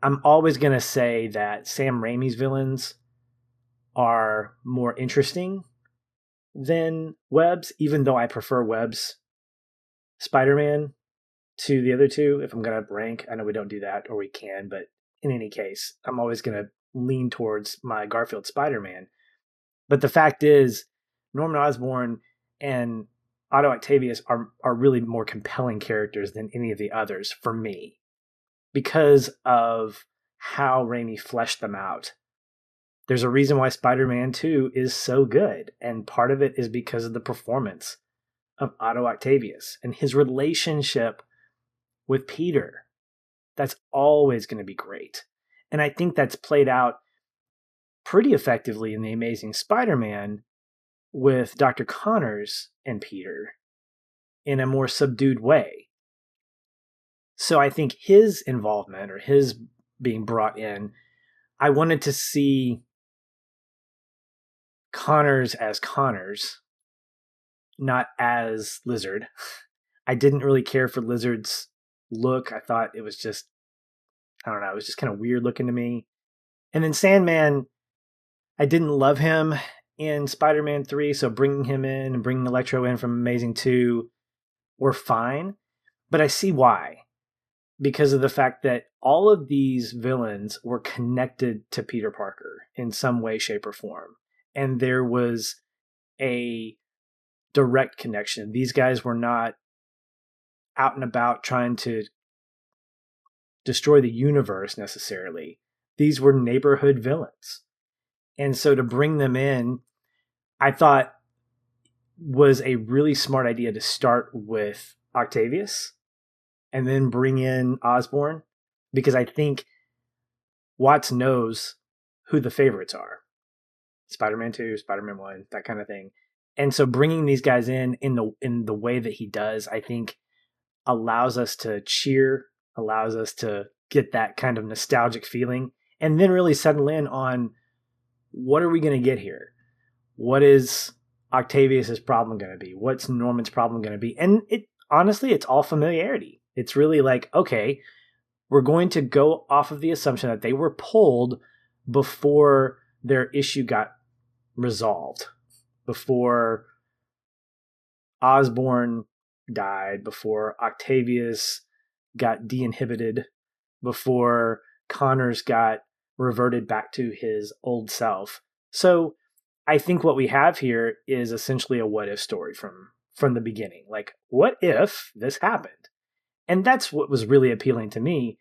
[SPEAKER 1] I'm always going to say that Sam Raimi's villains are more interesting than Webb's, even though I prefer Webb's Spider Man to the other two if I'm going to rank. I know we don't do that, or we can, but in any case, I'm always going to lean towards my Garfield Spider Man. But the fact is, Norman Osborn and Otto Octavius are are really more compelling characters than any of the others for me because of how Raimi fleshed them out. There's a reason why Spider-Man 2 is so good, and part of it is because of the performance of Otto Octavius and his relationship with Peter. That's always going to be great. And I think that's played out pretty effectively in The Amazing Spider-Man with Dr. Connors and Peter in a more subdued way. So I think his involvement or his being brought in, I wanted to see Connors as Connors, not as Lizard. I didn't really care for Lizard's look. I thought it was just, I don't know, it was just kind of weird looking to me. And then Sandman, I didn't love him in Spider Man 3, so bringing him in and bringing Electro in from Amazing 2 were fine, but I see why. Because of the fact that all of these villains were connected to Peter Parker in some way, shape, or form. And there was a direct connection. These guys were not out and about trying to destroy the universe necessarily. These were neighborhood villains. And so to bring them in, I thought was a really smart idea to start with Octavius and then bring in Osborn because I think Watts knows who the favorites are. Spider-Man 2, Spider-Man 1, that kind of thing. And so bringing these guys in in the in the way that he does, I think allows us to cheer, allows us to get that kind of nostalgic feeling and then really settle in on what are we going to get here? What is Octavius's problem going to be? What's Norman's problem going to be? And it honestly, it's all familiarity. It's really like, okay, we're going to go off of the assumption that they were pulled before their issue got resolved, before Osborn died, before Octavius got de-inhibited, before Connors got reverted back to his old self. So I think what we have here is essentially a what if story from from the beginning. Like, what if this happened? And that's what was really appealing to me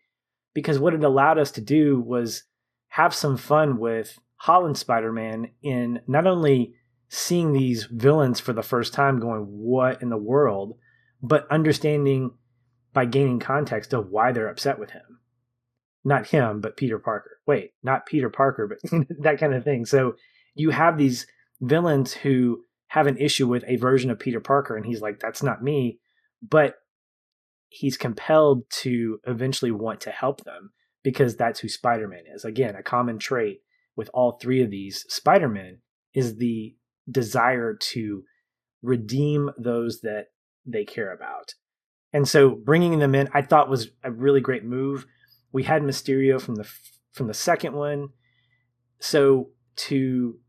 [SPEAKER 1] because what it allowed us to do was have some fun with Holland Spider-Man in not only seeing these villains for the first time going what in the world, but understanding by gaining context of why they're upset with him not him, but Peter Parker. Wait, not Peter Parker, but that kind of thing. So you have these villains who have an issue with a version of Peter Parker, and he's like, that's not me. But he's compelled to eventually want to help them because that's who Spider Man is. Again, a common trait with all three of these Spider Men is the desire to redeem those that they care about. And so bringing them in, I thought was a really great move we had Mysterio from the from the second one. So to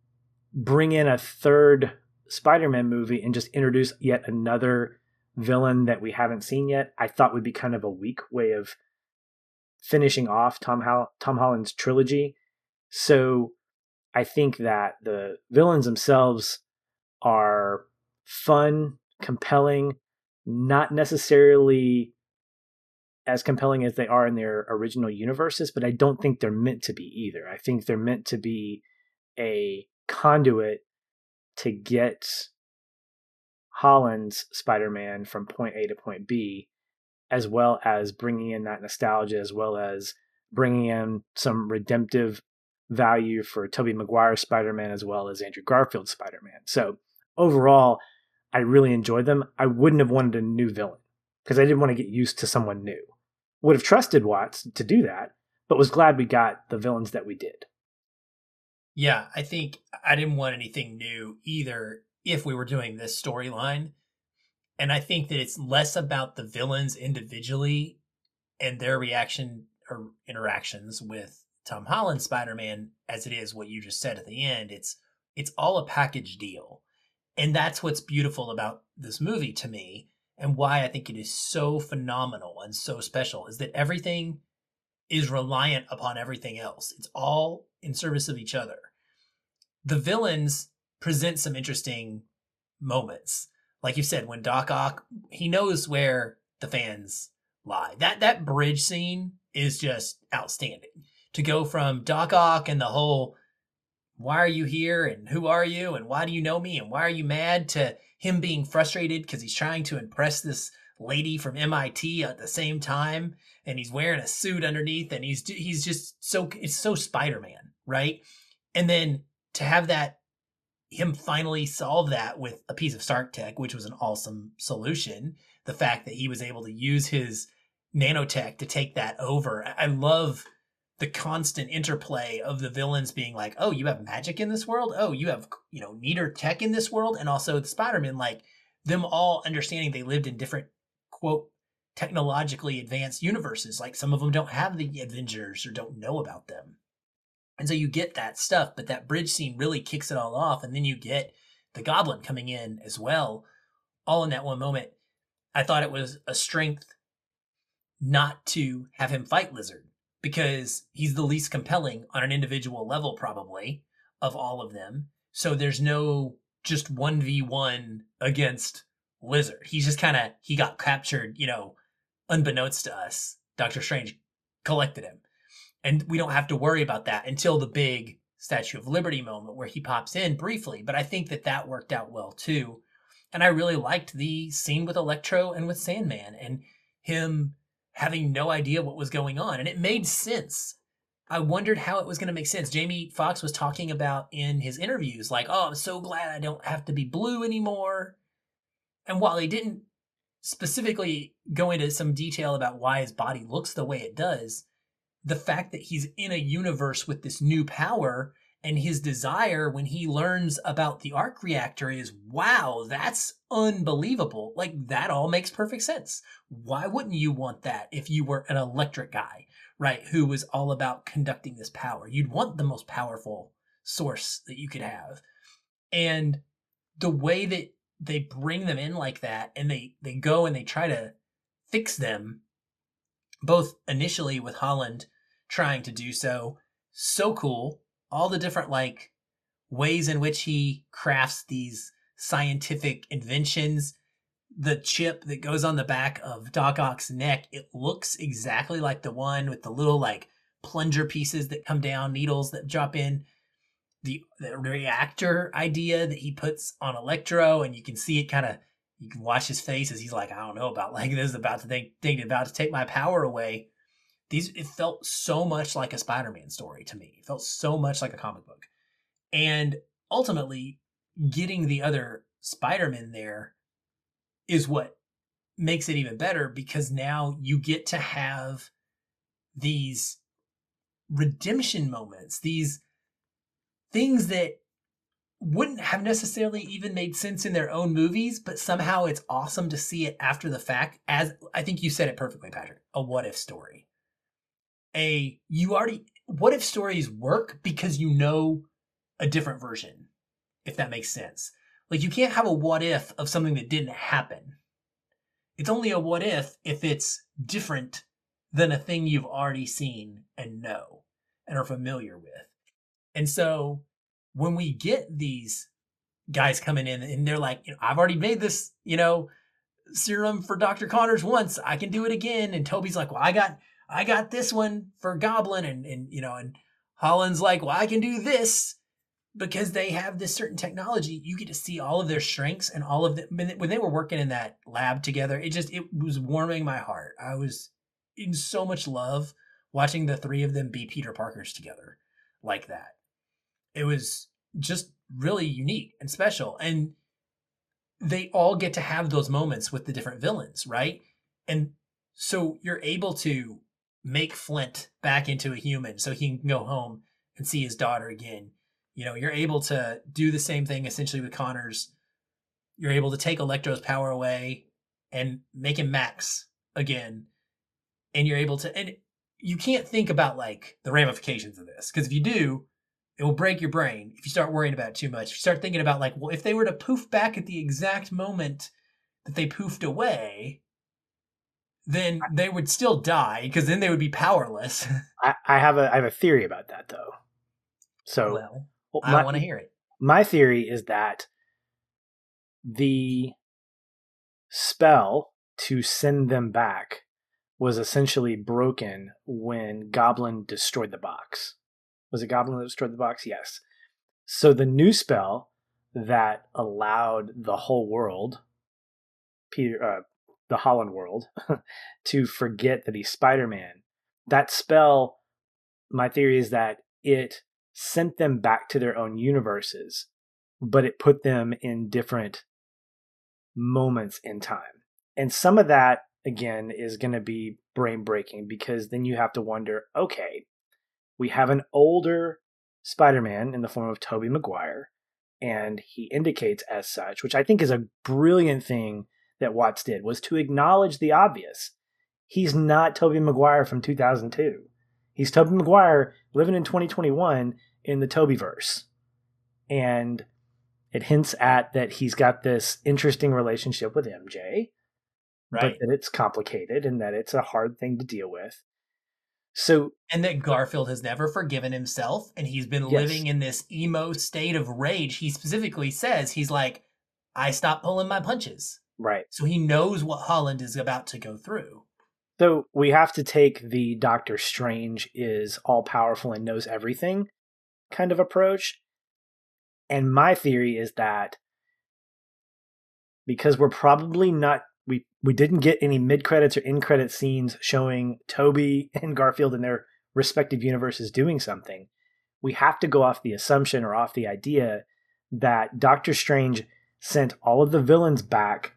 [SPEAKER 1] bring in a third Spider-Man movie and just introduce yet another villain that we haven't seen yet, I thought would be kind of a weak way of finishing off Tom Tom Holland's trilogy. So I think that the villains themselves are fun, compelling, not necessarily as compelling as they are in their original universes, but I don't think they're meant to be either. I think they're meant to be a conduit to get Holland's Spider Man from point A to point B, as well as bringing in that nostalgia, as well as bringing in some redemptive value for Tobey Maguire's Spider Man, as well as Andrew Garfield's Spider Man. So overall, I really enjoyed them. I wouldn't have wanted a new villain because I didn't want to get used to someone new would have trusted Watts to do that, but was glad we got the villains that we did.
[SPEAKER 3] Yeah, I think I didn't want anything new either if we were doing this storyline. And I think that it's less about the villains individually and their reaction or interactions with Tom Holland Spider-Man as it is what you just said at the end. It's it's all a package deal. And that's what's beautiful about this movie to me and why I think it is so phenomenal and so special is that everything is reliant upon everything else. It's all in service of each other. The villains present some interesting moments. Like you said, when Doc Ock, he knows where the fans lie. That that bridge scene is just outstanding. To go from Doc Ock and the whole why are you here and who are you and why do you know me and why are you mad to him being frustrated because he's trying to impress this lady from MIT at the same time and he's wearing a suit underneath and he's he's just so it's so Spider-Man, right? And then to have that him finally solve that with a piece of Stark tech, which was an awesome solution. The fact that he was able to use his nanotech to take that over. I love the constant interplay of the villains being like, "Oh, you have magic in this world. Oh, you have you know neater tech in this world," and also the Spider-Man like them all understanding they lived in different quote technologically advanced universes. Like some of them don't have the Avengers or don't know about them. And so you get that stuff, but that bridge scene really kicks it all off. And then you get the goblin coming in as well, all in that one moment. I thought it was a strength not to have him fight Lizard because he's the least compelling on an individual level, probably, of all of them. So there's no just 1v1 against Lizard. He's just kind of, he got captured, you know, unbeknownst to us. Doctor Strange collected him. And we don't have to worry about that until the big Statue of Liberty moment where he pops in briefly. But I think that that worked out well too. And I really liked the scene with Electro and with Sandman and him having no idea what was going on. And it made sense. I wondered how it was going to make sense. Jamie Foxx was talking about in his interviews, like, oh, I'm so glad I don't have to be blue anymore. And while he didn't specifically go into some detail about why his body looks the way it does, the fact that he's in a universe with this new power and his desire when he learns about the arc reactor is wow that's unbelievable like that all makes perfect sense why wouldn't you want that if you were an electric guy right who was all about conducting this power you'd want the most powerful source that you could have and the way that they bring them in like that and they they go and they try to fix them both initially with Holland trying to do so. So cool. All the different like ways in which he crafts these scientific inventions. The chip that goes on the back of Doc Ock's neck, it looks exactly like the one with the little like plunger pieces that come down, needles that drop in. The, the reactor idea that he puts on Electro, and you can see it kind of you can watch his face as he's like, I don't know about like this is about to think, think about to take my power away these it felt so much like a Spider-Man story to me. It felt so much like a comic book. And ultimately getting the other Spider-Man there is what makes it even better because now you get to have these redemption moments, these things that wouldn't have necessarily even made sense in their own movies, but somehow it's awesome to see it after the fact as I think you said it perfectly, Patrick, a what if story a you already what if stories work because you know a different version if that makes sense? Like you can't have a what if of something that didn't happen. It's only a what if if it's different than a thing you've already seen and know and are familiar with. And so when we get these guys coming in and they're like you know, i've already made this you know serum for dr connors once. I can do it again. And tobey's like well i got I got this one for Goblin, and and you know, and Holland's like, well, I can do this because they have this certain technology. You get to see all of their strengths and all of them when they were working in that lab together. It just it was warming my heart. I was in so much love watching the three of them be Peter Parkers together like that. It was just really unique and special, and they all get to have those moments with the different villains, right? And so you're able to make Flint back into a human so he can go home and see his daughter again. You know, you're able to do the same thing essentially with Connors. You're able to take Electro's power away and make him Max again. And you're able to, and you can't think about like the ramifications of this because if you do, it will break your brain if you start worrying about it too much. If you start thinking about like, well, if they were to poof back at the exact moment that they poofed away, then they would still die because then they would be powerless.
[SPEAKER 1] I, I have a I have a theory about that though. So
[SPEAKER 3] well,
[SPEAKER 1] well,
[SPEAKER 3] I want to hear it.
[SPEAKER 1] my theory is that the spell to send them back was essentially broken when Goblin destroyed the box. Was it Goblin that destroyed the box? Yes. So the new spell that allowed the whole world, Peter, uh, the Holland world, to forget that he's Spider Man. That spell, my theory is that it sent them back to their own universes, but it put them in different moments in time. And some of that, again, is going to be brain breaking because then you have to wonder okay, we have an older Spider Man in the form of Tobey Maguire, and he indicates as such, which I think is a brilliant thing that Watts did, was to acknowledge the obvious. He's not Tobey Maguire from 2002. He's Tobey Maguire living in 2021 in the Tobeyverse. And it hints at that he's got this interesting relationship with MJ,
[SPEAKER 3] Right.
[SPEAKER 1] but that it's complicated and that it's a hard thing to deal with. So
[SPEAKER 3] and that Garfield has never forgiven himself and he's been
[SPEAKER 1] Yes.
[SPEAKER 3] living in this emo state of rage. He specifically says he's like, I stopped pulling my punches.
[SPEAKER 1] Right.
[SPEAKER 3] So he knows what Holland is about to go through.
[SPEAKER 1] So we have to take the Doctor Strange is all powerful and knows everything kind of approach. And my theory is that because we're probably not we we didn't get any mid credits or in credit scenes showing Tobey and Garfield in their respective universes doing something, we have to go off the assumption or off the idea that Doctor Strange sent all of the villains back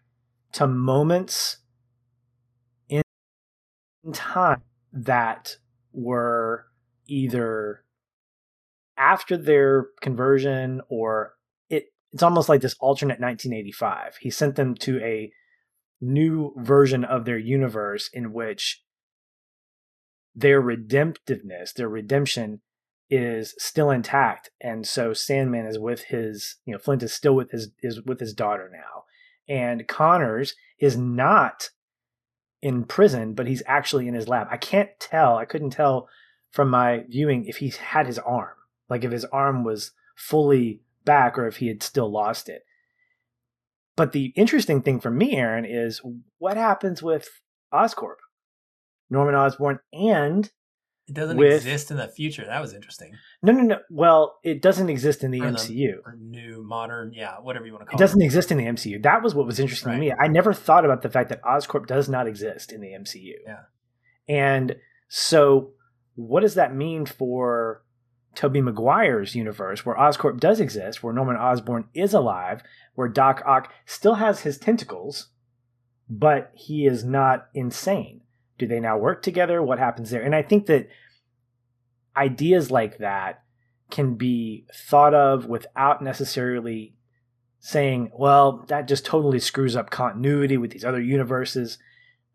[SPEAKER 1] to moments in time that were either after their conversion or it it's almost like this alternate 1985 he sent them to a new version of their universe in which their redemptiveness their redemption is still intact. And so sandman is with his you know flint is still with his is with his daughter now and connors is not in prison but he's actually in his lab. I can't tell i couldn't tell from my viewing if he had his arm like if his arm was fully back or if he had still lost it. But the interesting thing for me aaron is what happens with oscorp norman osborn and
[SPEAKER 3] It doesn't
[SPEAKER 1] With-
[SPEAKER 3] exist in the future. That was interesting.
[SPEAKER 1] no no no well it doesn't exist in the
[SPEAKER 3] Or the-
[SPEAKER 1] mcu
[SPEAKER 3] Or new, modern, yeah, whatever you want to call
[SPEAKER 1] it It doesn't exist in the MCU. That was what was interesting to me. I never thought about the fact that Oscorp does not exist in the MCU.
[SPEAKER 3] Yeah.
[SPEAKER 1] And so, what does that mean for Tobey Maguire's universe, where Oscorp does exist, where Norman Osborn is alive, where Doc Ock still has his tentacles, but he is not insane? Do they now work together? What happens there? And I think that ideas like that can be thought of without necessarily saying, well, that just totally screws up continuity with these other universes.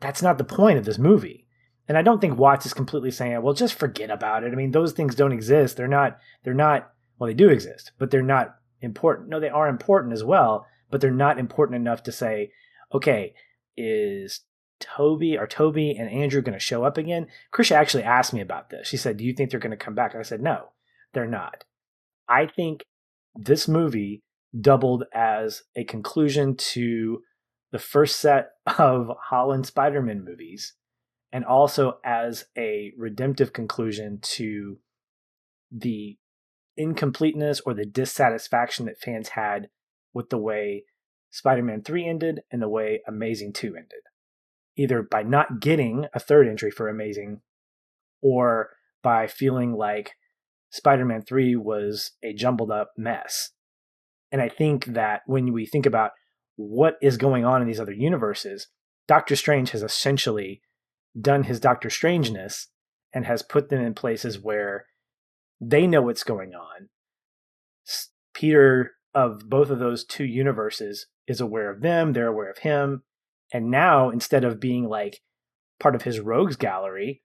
[SPEAKER 1] That's not the point of this movie. And I don't think Watts is completely saying, well, just forget about it. I mean, those things don't exist. They're not, they're not, well, they do exist, but they're not important. No, they are important as well, but they're not important enough to say, okay, is Tobey or Tobey and Andrew going to show up again? Krisha actually asked me about this. She said, do you think they're going to come back? I said, no, they're not. I think this movie doubled as a conclusion to the first set of Holland Spider Man movies, and also as a redemptive conclusion to the incompleteness or the dissatisfaction that fans had with the way Spider Man 3 ended and the way Amazing 2 ended. Either by not getting a third entry for Amazing or by feeling like Spider Man 3 was a jumbled up mess. And I think that when we think about what is going on in these other universes, Doctor Strange has essentially done his Doctor Strangeness and has put them in places where they know what's going on. Peter of both of those two universes is aware of them, they're aware of him. And now, instead of being like part of his rogues gallery,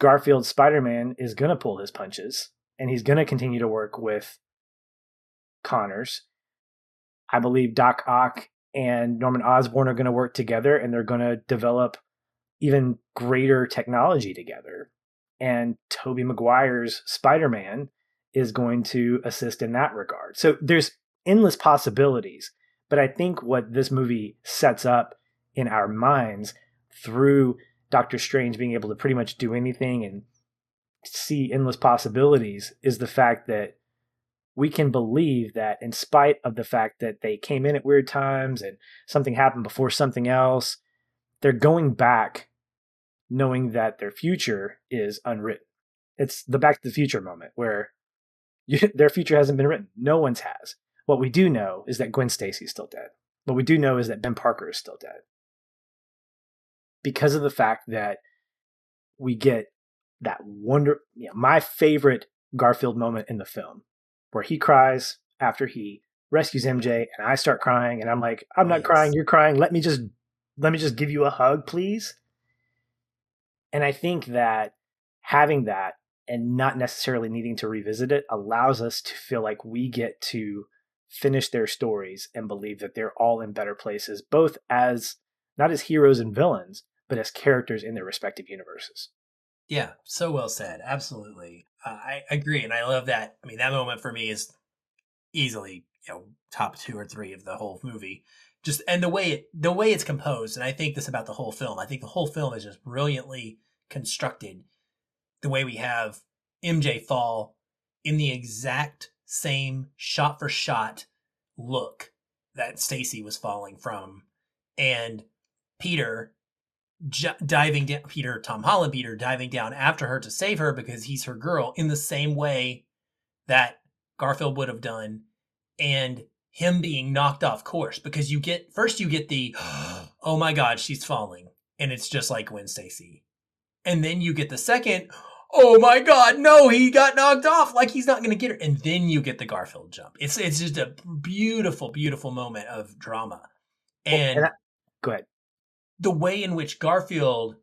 [SPEAKER 1] Garfield Spider Man is going to pull his punches and he's going to continue to work with Connors. I believe Doc Ock and Norman Osborn are going to work together and they're going to develop even greater technology together. And Tobey Maguire's Spider-Man is going to assist in that regard. So there's endless possibilities, but I think what this movie sets up in our minds through Doctor Strange being able to pretty much do anything and see endless possibilities is the fact that we can believe that in spite of the fact that they came in at weird times and something happened before something else, they're going back knowing that their future is unwritten. It's the back to the future moment where you, their future hasn't been written. No one's has. What we do know is that Gwen Stacy's still dead. What we do know is that Ben Parker is still dead. Because of the fact that we get that wonder, you know, my favorite Garfield moment in the film where he cries after he rescues MJ and I start crying and I'm like, I'm not yes. crying, you're crying. Let me just let me just give you a hug, please. And I think that having that and not necessarily needing to revisit it allows us to feel like we get to finish their stories and believe that they're all in better places, both as not as heroes and villains, but as characters in their respective universes.
[SPEAKER 3] Yeah, so well said. Absolutely. Uh, I agree. And I love that. I mean, that moment for me is easily, you know, top two or three of the whole movie. Just and the way it the way it's composed, and I think this about the whole film. I think the whole film is just brilliantly constructed. The way we have MJ fall in the exact same shot for shot look that Stacy was falling from, and Peter j- diving down, Peter, Tom Holland, Peter diving down after her to save her because he's her girl in the same way that Garfield would have done, and him being knocked off course because you get first you get the oh my god she's falling. And it's just like Gwen Stacy, and then you get the second oh my god no he got knocked off like he's not going to get her and then you get the Garfield jump it's it's just a beautiful beautiful moment of drama oh, and, and I,
[SPEAKER 1] go ahead
[SPEAKER 3] the way in which Garfield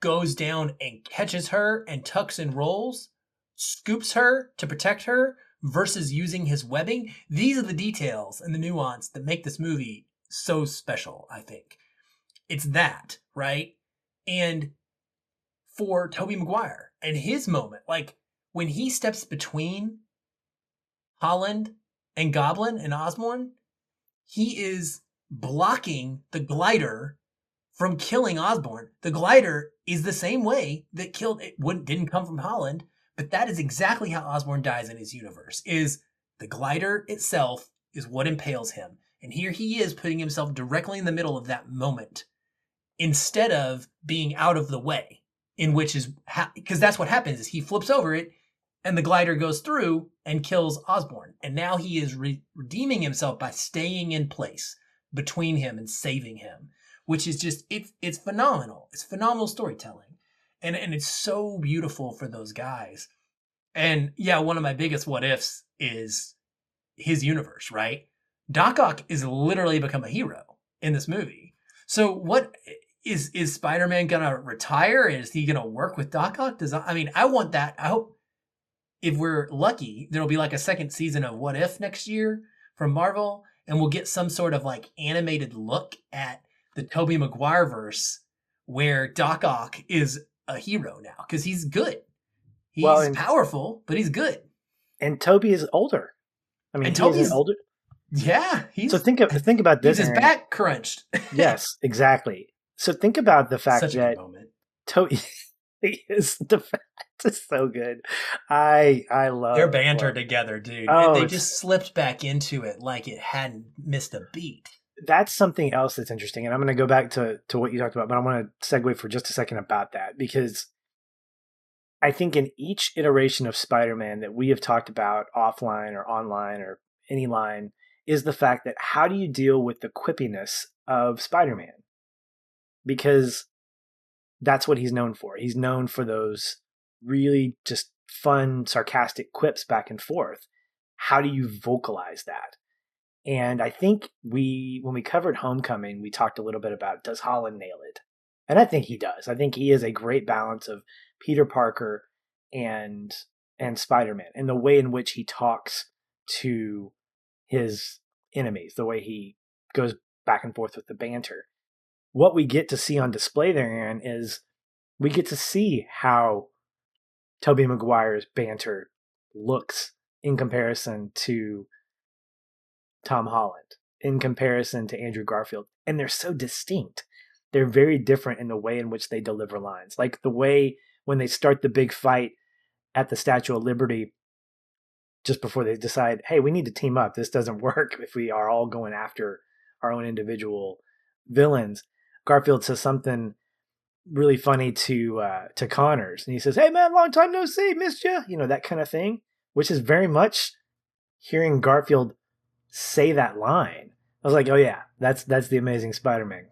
[SPEAKER 3] goes down and catches her and tucks and rolls, scoops her to protect her versus using his webbing. These are the details and the nuance that make this movie so special, I think. It's that, right? And for Tobey Maguire and his moment, like when he steps between Holland and Goblin and Osborn, he is blocking the glider from killing Osborn. The glider is the same way that killed it wouldn't didn't come from Holland, but that is exactly how Osborn dies in his universe. Is the glider itself is what impales him. And here he is putting himself directly in the middle of that moment instead of being out of the way in which is because ha- that's what happens is he flips over it and the glider goes through and kills Osborn. And now he is re- redeeming himself by staying in place between him and saving him which is just it's it's phenomenal. It's phenomenal storytelling, and and it's so beautiful for those guys. And yeah, one of my biggest what ifs is his universe. Right, Doc Ock is literally become a hero in this movie. So what is is Spider Man gonna retire? Is he gonna work with Doc Ock? Does I mean I want that. I hope if we're lucky, there'll be like a second season of What If next year from Marvel, and we'll get some sort of like animated look at the Tobey Maguire verse where Doc Ock is a hero now because he's good. He's well, and, powerful, but he's good.
[SPEAKER 1] And Tobey is older. I mean, Tobey's older.
[SPEAKER 3] Yeah,
[SPEAKER 1] he's so think of think about this.
[SPEAKER 3] He's his back crunched.
[SPEAKER 1] yes, exactly. So think about the fact
[SPEAKER 3] Such
[SPEAKER 1] that Tobey is the fact is so good. I I love
[SPEAKER 3] their banter together, dude. Oh, they just slipped back into it like it hadn't missed a beat
[SPEAKER 1] that's something else that's interesting. And I'm going to go back to, to what you talked about, but I want to segue for just a second about that because I think in each iteration of Spider Man that we have talked about offline or online or any line is the fact that how do you deal with the quippiness of Spider Man? Because that's what he's known for. He's known for those really just fun, sarcastic quips back and forth. How do you vocalize that? And I think we, when we covered Homecoming, we talked a little bit about does Holland nail it? And I think he does. I think he is a great balance of Peter Parker and and Spider-Man and the way in which he talks to his enemies, the way he goes back and forth with the banter. What we get to see on display there, Aaron, is we get to see how Tobey Maguire's banter looks in comparison to Tom Holland, in comparison to Andrew Garfield. And they're so distinct. They're very different in the way in which they deliver lines. Like the way when they start the big fight at the Statue of Liberty, just before they decide, hey, we need to team up. This doesn't work if we are all going after our own individual villains. Garfield says something really funny to uh, to Connors, and he says, "Hey man, long time no see, missed you," you know that kind of thing, which is very much hearing Garfield say that line. I was like, "Oh yeah, that's that's the Amazing Spider-Man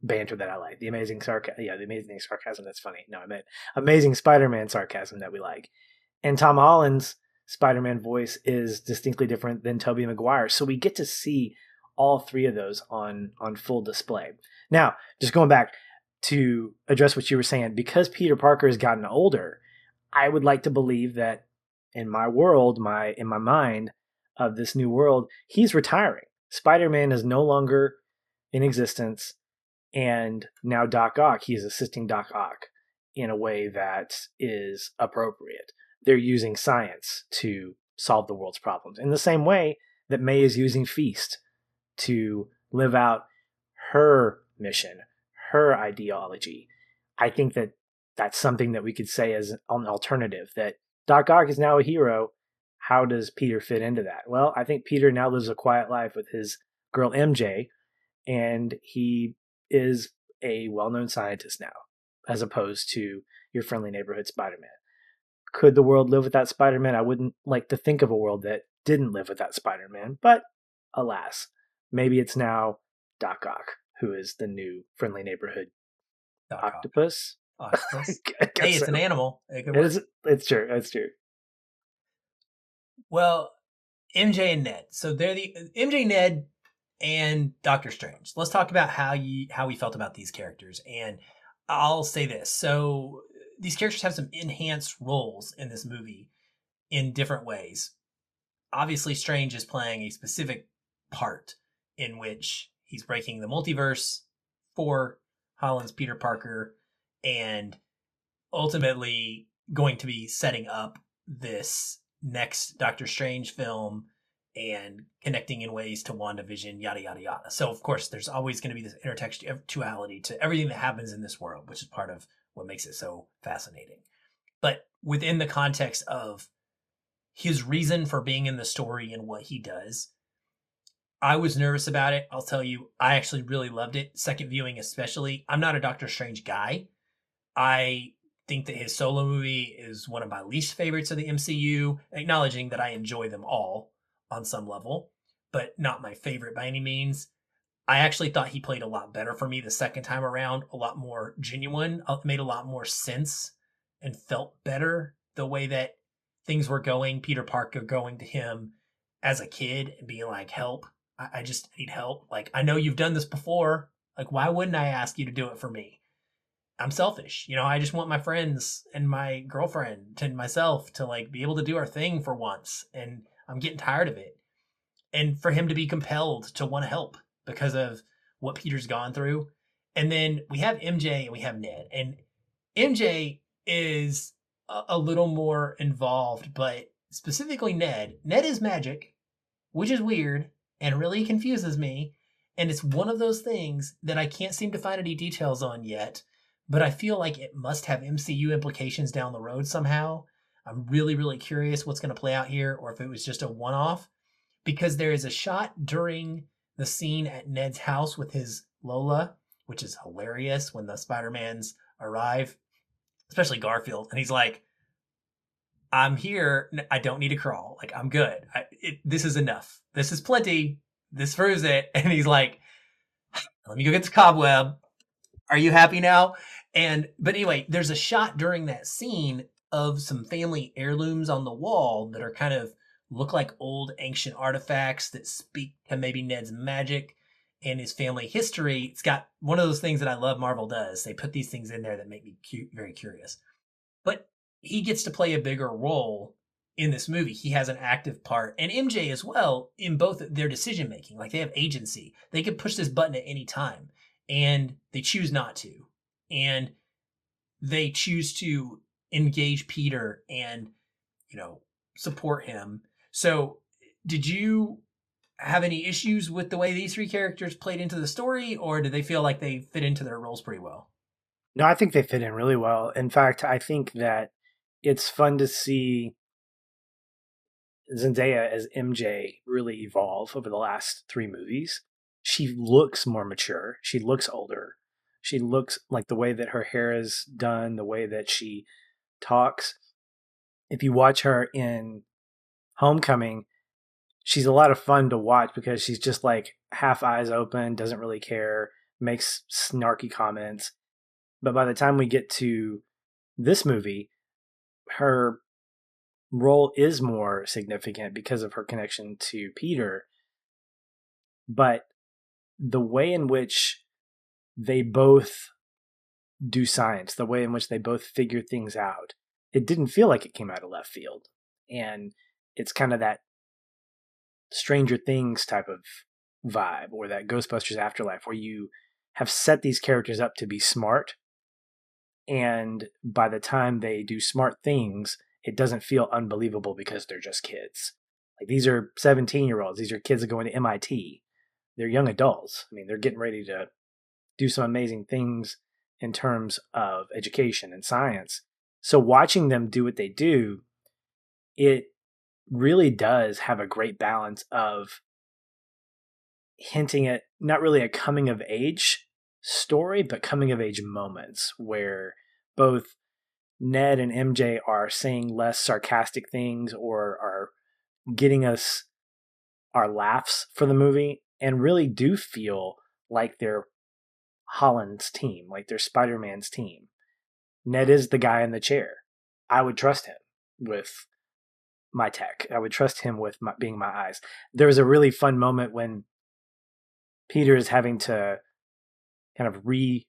[SPEAKER 1] banter that I like. The amazing sarcasm, yeah, the amazing sarcasm that's funny. No, I meant amazing Spider-Man sarcasm that we like." And Tom Holland's Spider-Man voice is distinctly different than Tobey Maguire, so we get to see all three of those on on full display. Now, just going back, to address what you were saying, because Peter Parker has gotten older, I would like to believe that in my world, my in my mind of this new world, he's retiring. Spider-Man is no longer in existence, and now Doc Ock, he is assisting Doc Ock in a way that is appropriate. They're using science to solve the world's problems in the same way that May is using Feast to live out her mission, her ideology. I think that that's something that we could say as an alternative that Doc Ock is now a hero. How does Peter fit into that? Well, I think Peter now lives a quiet life with his girl MJ, and he is a well known scientist now, as opposed to your friendly neighborhood Spider Man. Could the world live without Spider Man? I wouldn't like to think of a world that didn't live without Spider Man, but alas, maybe it's now Doc Ock who is the new friendly neighborhood Doc octopus.
[SPEAKER 3] Octopus. hey, it's so. an animal.
[SPEAKER 1] It, it is. It's true. It's true.
[SPEAKER 3] Well, MJ and Ned. So they're the MJ, Ned, and Doctor Strange. Let's talk about how you how we felt about these characters. And I'll say this. So these characters have some enhanced roles in this movie in different ways. Obviously, Strange is playing a specific part in which he's breaking the multiverse for Holland's Peter Parker and ultimately going to be setting up this next Doctor Strange film and connecting in ways to WandaVision, yada, yada, yada. So, of course, there's always going to be this intertextuality to everything that happens in this world, which is part of what makes it so fascinating. But within the context of his reason for being in the story and what he does, I was nervous about it. I'll tell you, I actually really loved it. Second viewing, especially. I'm not a Doctor Strange guy. I think that his solo movie is one of my least favorites of the MCU, acknowledging that I enjoy them all on some level, but not my favorite by any means. I actually thought he played a lot better for me the second time around, a lot more genuine, uh, made a lot more sense, and felt better the way that things were going. Peter Parker going to him as a kid and being like, help I, I just need help. Like, I know you've done this before. Like, why wouldn't I ask you to do it for me? I'm selfish. You know, I just want my friends and my girlfriend and myself to like be able to do our thing for once. And I'm getting tired of it. And for him to be compelled to want to help because of what Peter's gone through. And then we have MJ and we have Ned. And MJ is a, a little more involved, but specifically Ned. Ned is magic, which is weird and really confuses me. And it's one of those things that I can't seem to find any details on yet, but I feel like it must have MCU implications down the road somehow. I'm really, really curious what's going to play out here or if it was just a one off because there is a shot during the scene at Ned's house with his Lola, which is hilarious when the Spider-Mans arrive, especially Garfield. And he's like, I'm here. I don't need to crawl. Like I'm good. I, it, this is enough. This is plenty. This proves it. And he's like, let me go get the cobweb. Are you happy now? And but anyway, there's a shot during that scene of some family heirlooms on the wall that are kind of look like old ancient artifacts that speak to maybe Ned's magic and his family history. It's got one of those things that I love Marvel does. They put these things in there that make me cu- very curious. He gets to play a bigger role in this movie. He has an active part, and MJ as well in both their decision making. Like they have agency. They can push this button at any time, and they choose not to. And they choose to engage Peter and, you know, support him. So, did you have any issues with the way these three characters played into the story, or did they feel like they fit into their roles pretty well?
[SPEAKER 1] No, I think they fit in really well. In fact, I think that it's fun to see Zendaya as MJ really evolve over the last three movies. She looks more mature. She looks older. She looks like the way that her hair is done, the way that she talks. If you watch her in Homecoming, she's a lot of fun to watch because she's just like half eyes open, doesn't really care, makes snarky comments. But by the time we get to this movie, her role is more significant because of her connection to Peter. But the way in which they both do science, the way in which they both figure things out, it didn't feel like it came out of left field. And it's kind of that Stranger Things type of vibe or that Ghostbusters Afterlife where you have set these characters up to be smart. And by the time they do smart things, it doesn't feel unbelievable because they're just kids. Like these are 17 year olds, these are kids that go into MIT. They're young adults. I mean, they're getting ready to do some amazing things in terms of education and science. So watching them do what they do, it really does have a great balance of hinting at not really a coming of age story, but coming of age moments where both Ned and MJ are saying less sarcastic things or are getting us our laughs for the movie and really do feel like they're Holland's team, like they're Spider Man's team. Ned is the guy in the chair. I would trust him with my tech. I would trust him with my, being my eyes. There was a really fun moment when Peter is having to kind of re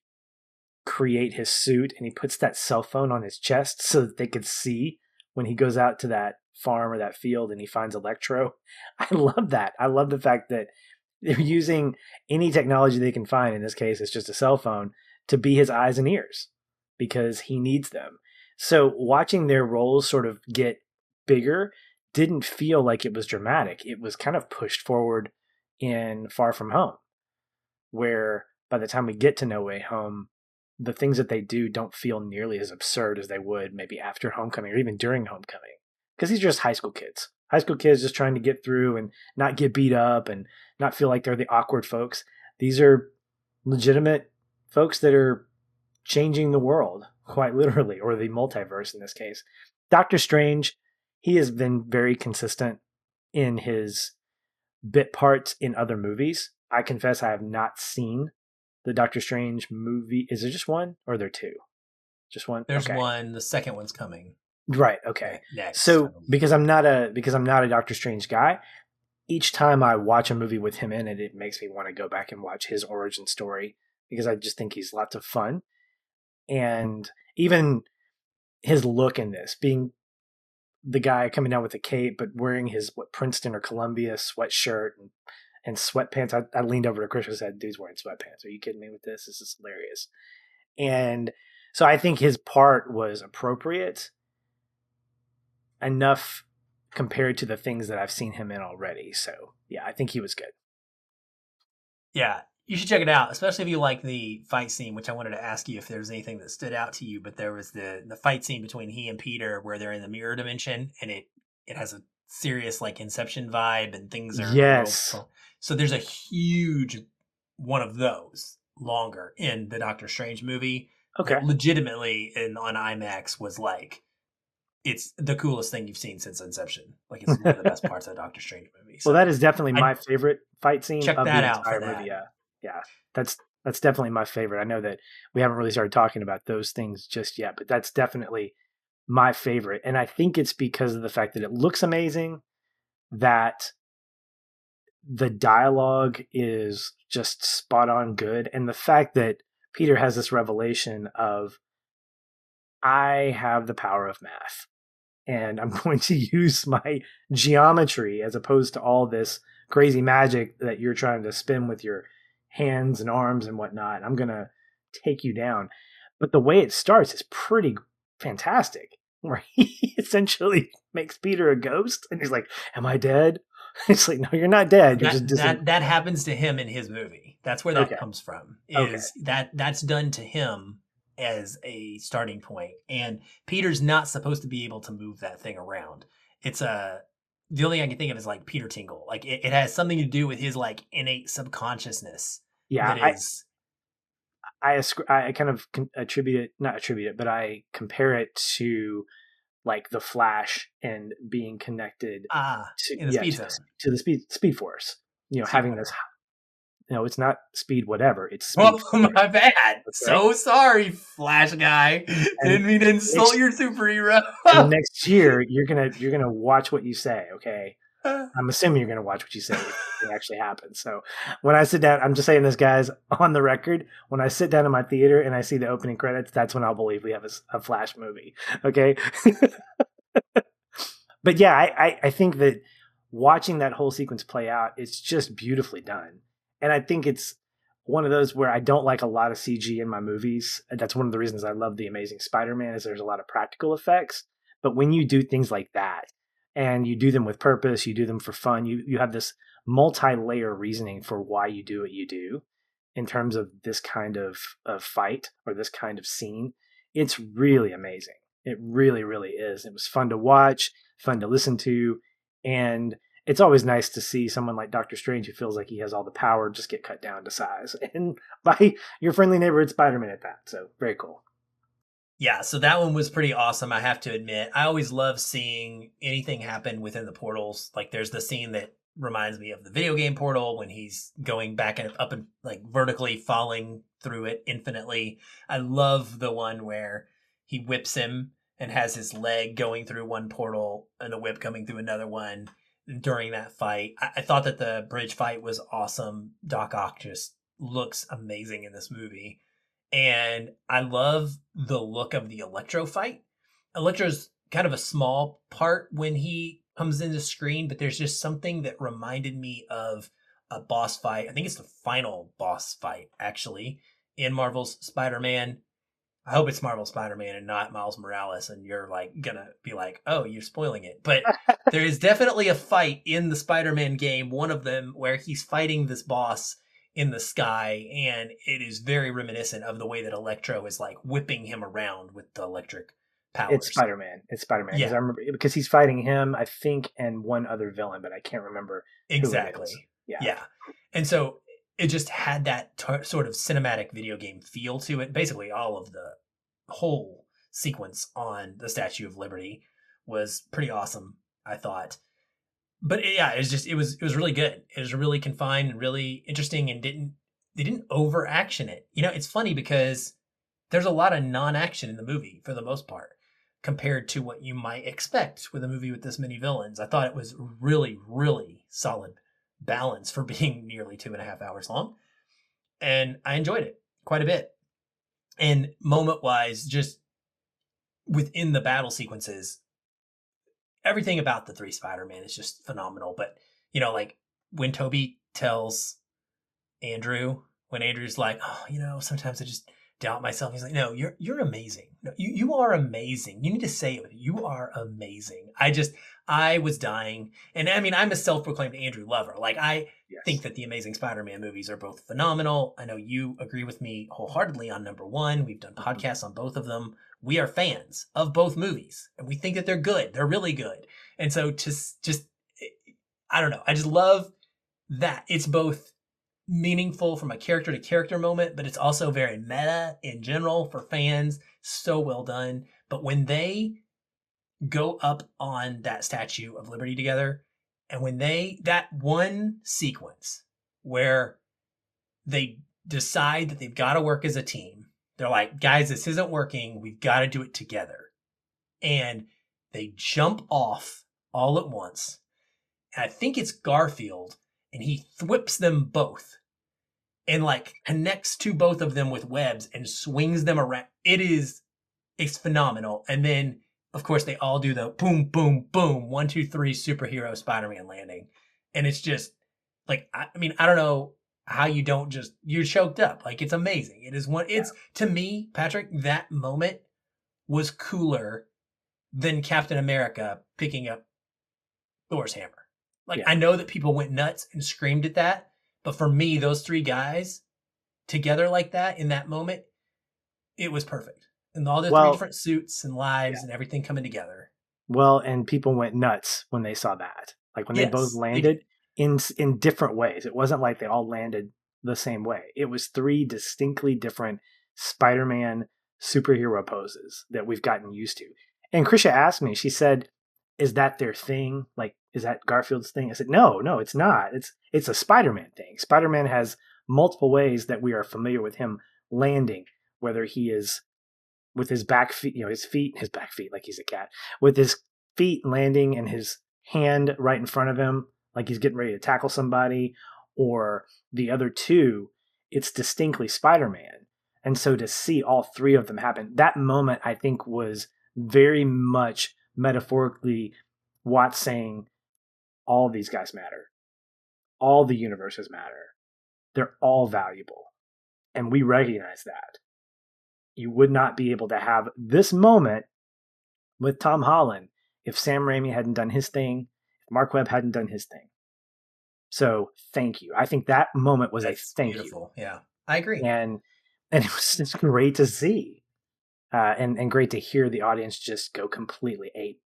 [SPEAKER 1] create his suit and he puts that cell phone on his chest so that they could see when he goes out to that farm or that field and he finds Electro. I love that. I love the fact that they're using any technology they can find. In this case, it's just a cell phone to be his eyes and ears because he needs them. So watching their roles sort of get bigger didn't feel like it was dramatic. It was kind of pushed forward in Far From Home, where by the time we get to No Way Home, the things that they do don't feel nearly as absurd as they would maybe after homecoming or even during homecoming. Because these are just high school kids. High school kids just trying to get through and not get beat up and not feel like they're the awkward folks. These are legitimate folks that are changing the world quite literally or the multiverse in this case. Doctor strange he has been very consistent in his bit parts in other movies. I confess i have not seen the Doctor Strange movie? Is there just one or are there two? Just one.
[SPEAKER 3] There's
[SPEAKER 1] okay.
[SPEAKER 3] one. The second one's coming.
[SPEAKER 1] Right. Okay.
[SPEAKER 3] Next.
[SPEAKER 1] So because I'm not a because I'm not a Doctor Strange guy, each time I watch a movie with him in it, it makes me want to go back and watch his origin story because I just think he's lots of fun, and even his look in this being the guy coming down with a cape but wearing his what Princeton or Columbia sweatshirt and and sweatpants. I, I leaned over to Chris and said, "Dude's wearing sweatpants. Are you kidding me with this? This is hilarious." And so I think his part was appropriate enough compared to the things that I've seen him in already. So yeah, I think he was good.
[SPEAKER 3] Yeah, you should check it out, especially if you like the fight scene. Which I wanted to ask you if there was anything that stood out to you. But there was the the fight scene between he and Peter, where they're in the mirror dimension, and it it has a serious like Inception vibe, and things are
[SPEAKER 1] yes.
[SPEAKER 3] So there's a huge one of those longer in the Doctor Strange movie.
[SPEAKER 1] Okay.
[SPEAKER 3] Legitimately in on IMAX was like it's the coolest thing you've seen since Inception. Like it's one of the best parts of the Doctor Strange movie.
[SPEAKER 1] So well, that is definitely my I, favorite fight scene
[SPEAKER 3] check
[SPEAKER 1] of
[SPEAKER 3] that
[SPEAKER 1] the
[SPEAKER 3] out
[SPEAKER 1] entire
[SPEAKER 3] that.
[SPEAKER 1] movie. Yeah, yeah, that's that's definitely my favorite. I know that we haven't really started talking about those things just yet, but that's definitely my favorite, and I think it's because of the fact that it looks amazing, that the dialogue is just spot on good and the fact that peter has this revelation of i have the power of math and I'm going to use my geometry as opposed to all this crazy magic that you're trying to spin with your hands and arms and whatnot. I'm going to take you down. But the way it starts is pretty fantastic, where he essentially makes Peter a ghost and he's like, Am I dead? It's like, no, you're not dead. You're
[SPEAKER 3] that,
[SPEAKER 1] just
[SPEAKER 3] that, that happens to him in his movie. That's where that
[SPEAKER 1] Okay.
[SPEAKER 3] comes from. Is
[SPEAKER 1] Okay.
[SPEAKER 3] that that's done to him as a starting point. And Peter's not supposed to be able to move that thing around. It's a the only thing I can think of is like Peter Tingle. Like it, it has something to do with his like innate subconsciousness
[SPEAKER 1] yeah.
[SPEAKER 3] that
[SPEAKER 1] I,
[SPEAKER 3] is
[SPEAKER 1] I I kind of attribute it, not attribute it, but I compare it to like the Flash and being connected
[SPEAKER 3] ah
[SPEAKER 1] to,
[SPEAKER 3] the
[SPEAKER 1] yeah,
[SPEAKER 3] speed
[SPEAKER 1] to, to the speed speed force. You know,
[SPEAKER 3] Speed
[SPEAKER 1] having this. You know, it's not speed whatever. It's speed.
[SPEAKER 3] Oh my bad. So sorry, Flash guy. Didn't mean to insult
[SPEAKER 1] it's-
[SPEAKER 3] your superhero.
[SPEAKER 1] Next year, you're gonna you're gonna watch what you say. Okay, I'm assuming you're gonna watch what you say it actually happens. So when I sit down, I'm just saying this, guys, on the record. When I sit down in my theater and I see the opening credits, that's when I'll believe we have a Flash movie. Okay. but yeah, I, I I think that watching that whole sequence play out, it's just beautifully done, and I think it's one of those where I don't like a lot of CG in my movies. That's one of the reasons I love the Amazing Spider-Man is there's a lot of practical effects. But when you do things like that, and you do them with purpose, you do them for fun, you you have this multi-layer reasoning for why you do what you do in terms of this kind of, of fight or this kind of scene. It's really amazing. It really, really is. It was fun to watch, fun to listen to, and it's always nice to see someone like Doctor Strange who feels like he has all the power just get cut down to size. And by your friendly neighborhood Spider-Man at that. So very cool.
[SPEAKER 3] Yeah, so that one was pretty awesome, I have to admit. I always love seeing anything happen within the portals. Like there's the scene that reminds me of the video game portal when he's going back and up and like vertically falling through it infinitely. I love the one where he whips him and has his leg going through one portal and the whip coming through another one during that fight. I, I thought that the bridge fight was awesome. Doc Ock just looks amazing in this movie and I love the look of the Electro fight. Electro's kind of a small part when he comes into screen, but there's just something that reminded me of a boss fight. I think it's the final boss fight actually in Marvel's Spider-Man. I hope it's Marvel Spider-Man and not Miles Morales and you're like gonna be like, "Oh, you're spoiling it." But there is definitely a fight in the Spider-Man game, one of them where he's fighting this boss in the sky and it is very reminiscent of the way that Electro is like whipping him around with the electric powers.
[SPEAKER 1] It's Spider-Man. It's Spider-Man. 'Cause
[SPEAKER 3] Yeah.
[SPEAKER 1] I remember because he's fighting him, I think, and one other villain, but I can't remember.
[SPEAKER 3] Exactly.
[SPEAKER 1] Yeah.
[SPEAKER 3] Yeah. And so it just had that t- sort of cinematic video game feel to it. Basically, all of the whole sequence on the Statue of Liberty was pretty awesome, I thought. But yeah, it was just it was it was really good. It was really confined and really interesting and didn't they didn't over action it. You know, it's funny because there's a lot of non-action in the movie for the most part compared to what you might expect with a movie with this many villains. I thought it was really, really solid balance for being nearly two and a half hours long. And I enjoyed it quite a bit. And moment wise, just within the battle sequences, everything about the three Spider-Man is just phenomenal. But, you know, like when Tobey tells Andrew, when Andrew's like, oh, you know, sometimes I just doubt myself. He's like, no, you're you're amazing. No, you you are amazing. You need to say it. You are amazing. I just I was dying, and I mean, I'm a self-proclaimed Andrew lover. Like I
[SPEAKER 1] Yes.
[SPEAKER 3] think that the Amazing Spider-Man movies are both phenomenal. I know you agree with me wholeheartedly on number one. We've done mm-hmm. podcasts on both of them. We are fans of both movies, and we think that they're good. They're really good. And so, just just I don't know. I just love that it's both meaningful from a character to character moment, but it's also very meta in general for fans. So well done. But when they go up on that Statue of Liberty together, and when they, that one sequence where they decide that they've got to work as a team, they're like, guys, this isn't working. We've got to do it together. And they jump off all at once. And I think it's Garfield, and he whips them both and like connects to both of them with webs and swings them around. It is it's phenomenal. And then of course, they all do the boom, boom, boom, one, two, three superhero Spider Man landing. And it's just like, I, I mean, I don't know how you don't just, you're choked up. Like, it's amazing. It is one, it's to me, Patrick, that moment was cooler than Captain America picking up Thor's hammer. Like,
[SPEAKER 1] Yeah.
[SPEAKER 3] I know that people went nuts and screamed at that, but for me, those three guys together like that in that moment, it was perfect. And all the
[SPEAKER 1] Well-
[SPEAKER 3] three different suits and lives and everything coming together.
[SPEAKER 1] Well, and people went nuts when they saw that. Like when they both
[SPEAKER 3] Yes, they-
[SPEAKER 1] landed in in different ways. It wasn't like they all landed the same way. It was three distinctly different Spider-Man superhero poses that we've gotten used to. And Krisha asked me, she said, "Is that their thing? Like is that Garfield's thing?" I said, "No, no, it's not. It's it's a Spider-Man thing. Spider-Man has multiple ways that we are familiar with him landing, whether he is with his back feet, you know, his feet, his back feet, like he's a cat, with his feet landing and his hand right in front of him, like he's getting ready to tackle somebody, or the other two, it's distinctly Spider Man. And so to see all three of them happen, that moment I think was very much metaphorically Watts saying, all these guys matter. All the universes matter. They're all valuable. And we recognize that you would not be able to have this moment with Tom Holland if Sam Raimi hadn't done his thing, Marc Webb hadn't done his thing. So thank you. I think that moment was
[SPEAKER 3] That's
[SPEAKER 1] a thank
[SPEAKER 3] beautiful. Yeah. I agree.
[SPEAKER 1] and and it was just great to see, uh, and and great to hear the audience just go completely ape,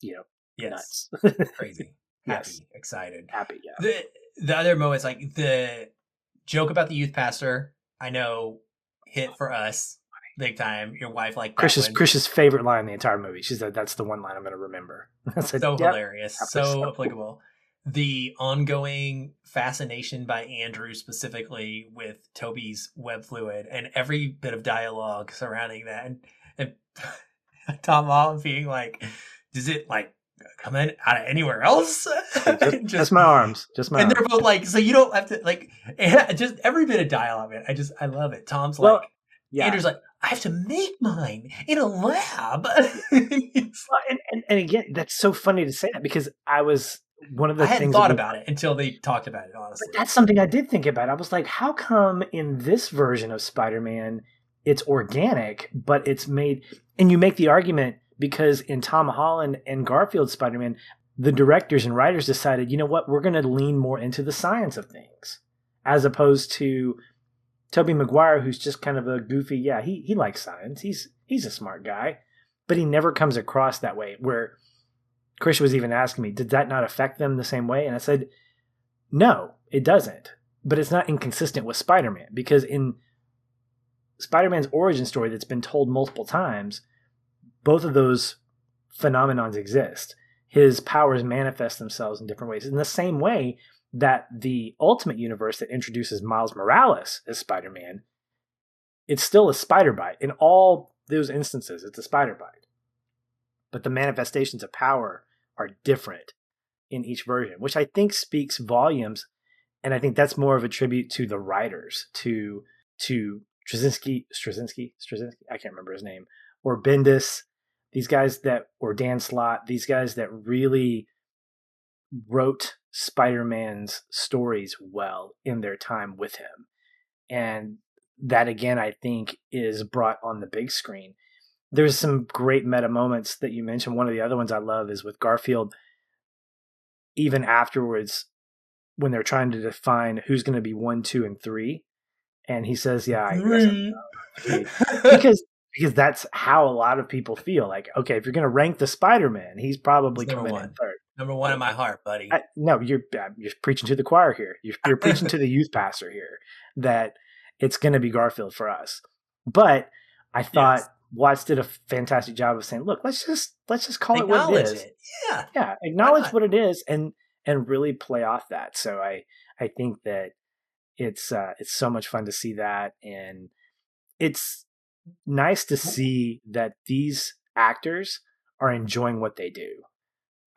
[SPEAKER 1] you know,
[SPEAKER 3] yes.
[SPEAKER 1] nuts,
[SPEAKER 3] Crazy.
[SPEAKER 1] Yes.
[SPEAKER 3] Happy. Excited.
[SPEAKER 1] happy. Yeah,
[SPEAKER 3] The the other moments, like the joke about the youth pastor, I know hit for us big time. Your wife like
[SPEAKER 1] Chris's. Chris's favorite line in the entire movie. She said, "That's the one line I'm going to remember."
[SPEAKER 3] So
[SPEAKER 1] "Yep."
[SPEAKER 3] hilarious, so
[SPEAKER 1] so
[SPEAKER 3] applicable. The ongoing fascination by Andrew specifically with Tobey's web fluid and every bit of dialogue surrounding that, and, and Tom Holland being like, "Does it like come in out of anywhere else?"
[SPEAKER 1] Just, just my arms, just my
[SPEAKER 3] and
[SPEAKER 1] arms.
[SPEAKER 3] they're both like, so you don't have to like, just every bit of dialogue, man. I just, I love it. Tom's
[SPEAKER 1] Well,
[SPEAKER 3] like,
[SPEAKER 1] Yeah,
[SPEAKER 3] Andrew's like, I have to make mine in a lab.
[SPEAKER 1] And, and, and again, that's so funny to say that because I was one of the
[SPEAKER 3] I hadn't thought about it until they talked about it. Honestly,
[SPEAKER 1] But that's something I did think about. I was like, how come in this version of Spider-Man it's organic, but it's made and you make the argument because in Tom Holland and Garfield Spider-Man, the directors and writers decided, you know what, we're going to lean more into the science of things as opposed to Tobey Maguire who's just kind of a goofy, yeah, he he likes science. He's he's a smart guy, but he never comes across that way where Chris was even asking me, did that not affect them the same way? And I said, no, it doesn't. But it's not inconsistent with Spider Man because in Spider Man's origin story that's been told multiple times, both of those phenomenons exist. His powers manifest themselves in different ways. In the same way that the Ultimate Universe that introduces Miles Morales as Spider Man, it's still a spider bite. In all those instances, it's a spider bite. But the manifestations of power are different in each version, which I think speaks volumes. And I think that's more of a tribute to the writers, to to Straczynski, Straczynski, Straczynski, I can't remember his name, or Bendis, these guys that, or Dan Slott, these guys that really wrote Spider-Man's stories well in their time with him. And that again, I think is brought on the big screen. There's some great meta moments that you mentioned. One of the other ones I love is with Garfield even afterwards when they're trying to define who's going to be one, two, and three, and he says, "Yeah, I guess because because that's how a lot of people feel. Like, okay, if you're going to rank the Spider-Man, he's probably
[SPEAKER 3] number
[SPEAKER 1] coming in third.
[SPEAKER 3] Number one in my heart, buddy.
[SPEAKER 1] I, no, you're you're preaching to the choir here. You're, you're preaching to the youth pastor here that it's going to be Garfield for us. But I thought
[SPEAKER 3] Yes.
[SPEAKER 1] Watts did a fantastic job of saying, "Look, let's just let's just call it what it is.
[SPEAKER 3] It. Yeah.
[SPEAKER 1] yeah acknowledge what it is and and really play off that so i i think that it's uh it's so much fun to see that and it's nice to see that these actors are enjoying what they do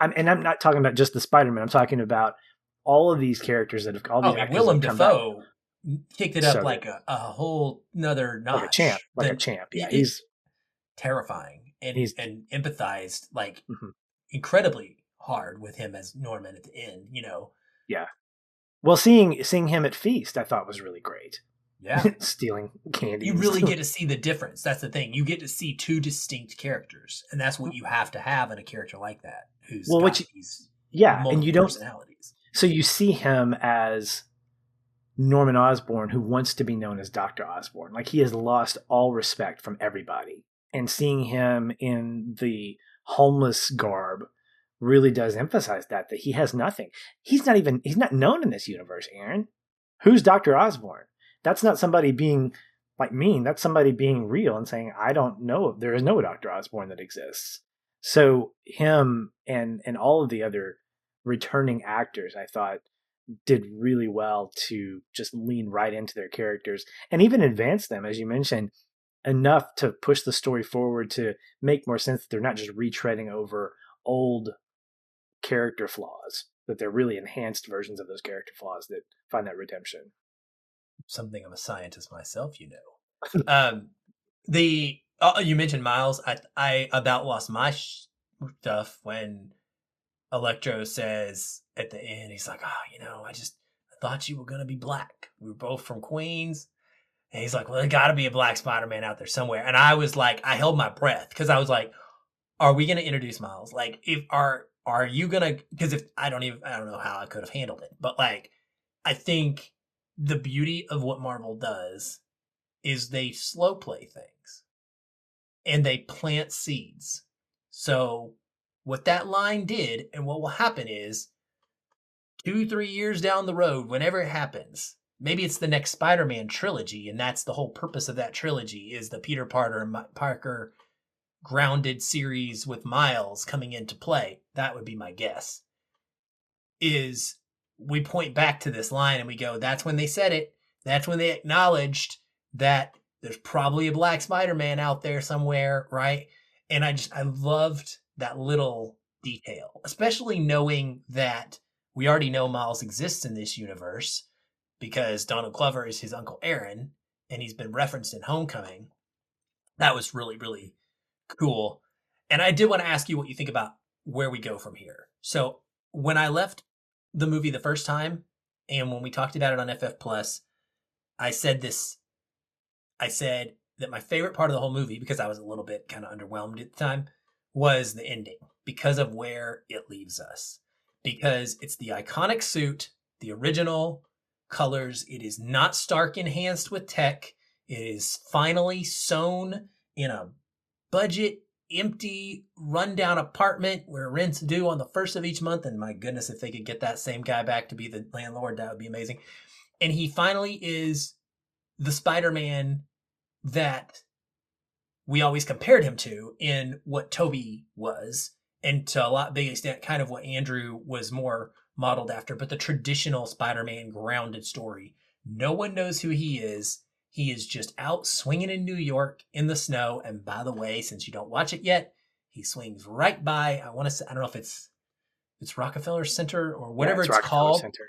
[SPEAKER 1] I'm, and i'm not talking about just the spider-man i'm talking about all of these characters that have all these
[SPEAKER 3] Oh,
[SPEAKER 1] actors
[SPEAKER 3] Willem
[SPEAKER 1] that have come back.
[SPEAKER 3] Dafoe kicked it up
[SPEAKER 1] So
[SPEAKER 3] like a, a whole another notch.
[SPEAKER 1] like a champ like a champ yeah he's
[SPEAKER 3] terrifying. and
[SPEAKER 1] He's-
[SPEAKER 3] and empathized like
[SPEAKER 1] Mhm.
[SPEAKER 3] incredibly hard with him as Norman at the end. You know, Yeah.
[SPEAKER 1] Well, seeing seeing him at feast, I thought was really great.
[SPEAKER 3] Yeah.
[SPEAKER 1] Stealing candy.
[SPEAKER 3] you really get to see the difference. That's the thing. You get to see two distinct characters, and that's what you have to have in a character like that, who's
[SPEAKER 1] Well,
[SPEAKER 3] these
[SPEAKER 1] yeah, and you don't. So you see him as Norman Osborn, who wants to be known as Doctor Osborn. Like he has lost all respect from everybody, and seeing him in the homeless garb really does emphasize that that he has nothing. He's not even he's not known in this universe. Aaron, who's Doctor Osborn? That's not somebody being like mean. That's somebody being real and saying, "I don't know. There is no Doctor Osborn that exists." So him and and all of the other returning actors, I thought did really well to just lean right into their characters and even advance them, as you mentioned, enough to push the story forward to make more sense that they're not just retreading over old character flaws, that they're really enhanced versions of those character flaws that find that redemption.
[SPEAKER 3] Something of a scientist myself, you know. um, the oh, you mentioned Miles. I I about lost my sh- stuff when Electro says at the end, he's like, "Oh, you know, I just I thought you were gonna be black. We were both from Queens." And he's like, "Well, there got to be a black Spider-Man out there somewhere." And I was like, I held my breath because I was like, "Are we gonna introduce Miles? Like, if are are you gonna? Because if I don't even I don't know how I could have handled it, but like, I think the beauty of what Marvel does is they slow play things and they plant seeds. So what that line did and what will happen is two, three years down the road, whenever it happens, maybe it's the next Spider-Man trilogy, and that's the whole purpose of that trilogy is the Peter Parker Parker grounded series with Miles coming into play. That would be my guess. Is we point back to this line and we go, that's when they said it. That's when they acknowledged that there's probably a black Spider-Man out there somewhere, right? And I just I loved that little detail, especially knowing that we already know Miles exists in this universe because Donald Glover is his uncle Aaron and he's been referenced in Homecoming. That was really really cool. And I did want to ask you what you think about where we go from here. So, when I left the movie the first time and when we talked about it on FF Plus, I said this I said that my favorite part of the whole movie, because I was a little bit kind of underwhelmed at the time, was the ending because of where it leaves us. Because it's the iconic suit, the original colors. It is not Stark enhanced with tech. It is finally sewn in a budget, empty, rundown apartment where rent's due on the first of each month. And my goodness, if they could get that same guy back to be the landlord, that would be amazing. And he finally is the Spider Man that we always compared him to in what Tobey was, and to a lot big extent, kind of what Andrew was more modeled after, but the traditional Spider Man grounded story. No one knows who he is. He is just out swinging in New York in the snow. And by the way, since you don't watch it yet, he swings right by. I want to say, I don't know if it's it's Rockefeller Center or whatever
[SPEAKER 1] Yeah,
[SPEAKER 3] it's,
[SPEAKER 1] Rockefeller
[SPEAKER 3] called
[SPEAKER 1] Center.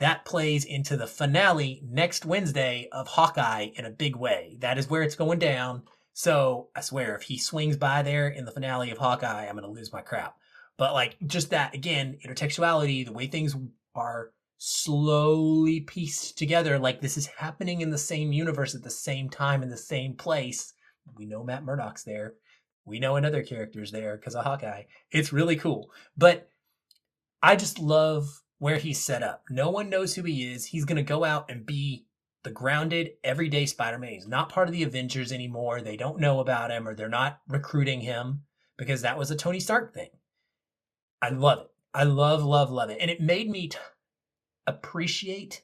[SPEAKER 3] that plays into the finale next Wednesday of Hawkeye in a big way. That is where it's going down. So I swear, if he swings by there in the finale of Hawkeye, I'm going to lose my crap. But like just that again, intertextuality, the way things are slowly pieced together, like this is happening in the same universe at the same time in the same place. We know Matt Murdock's there. We know another character's there because of Hawkeye. It's really cool. But I just love where he's set up. No one knows who he is. He's going to go out and be the grounded, everyday Spider Man. He's not part of the Avengers anymore. They don't know about him or they're not recruiting him because that was a Tony Stark thing. I love it. I love, love, love it. And it made me t- appreciate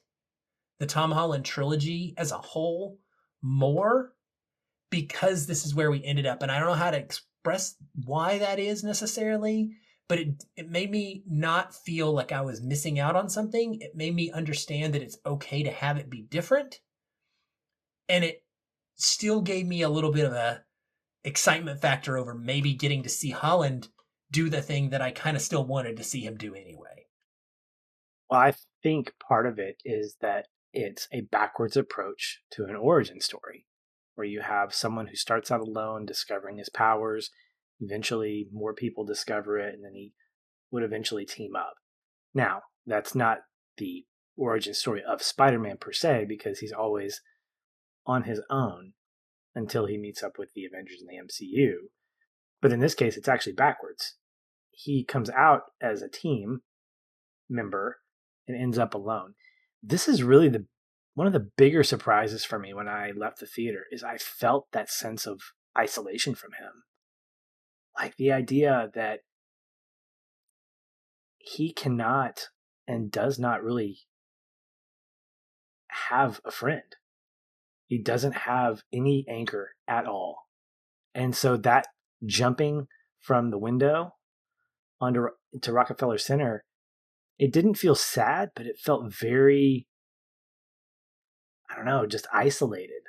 [SPEAKER 3] the Tom Holland trilogy as a whole more because this is where we ended up. And I don't know how to express why that is necessarily but it it made me not feel like I was missing out on something. It made me understand that it's okay to have it be different. And it still gave me a little bit of a excitement factor over maybe getting to see Holland do the thing that I kind of still wanted to see him do anyway.
[SPEAKER 1] Well, I think part of it is that it's a backwards approach to an origin story. where you have someone who starts out alone, discovering his powers. Eventually, more people discover it, and then he would eventually team up. Now, that's not the origin story of Spider Man per se, because he's always on his own until he meets up with the Avengers in the MCU. But in this case, it's actually backwards. He comes out as a team member and ends up alone. This is really the one of the bigger surprises for me when I left the theater is I felt that sense of isolation from him. Like the idea that he cannot and does not really have a friend. He doesn't have any anchor at all. And so that jumping from the window onto to Rockefeller Center, it didn't feel sad, but it felt very I don't know, just isolated.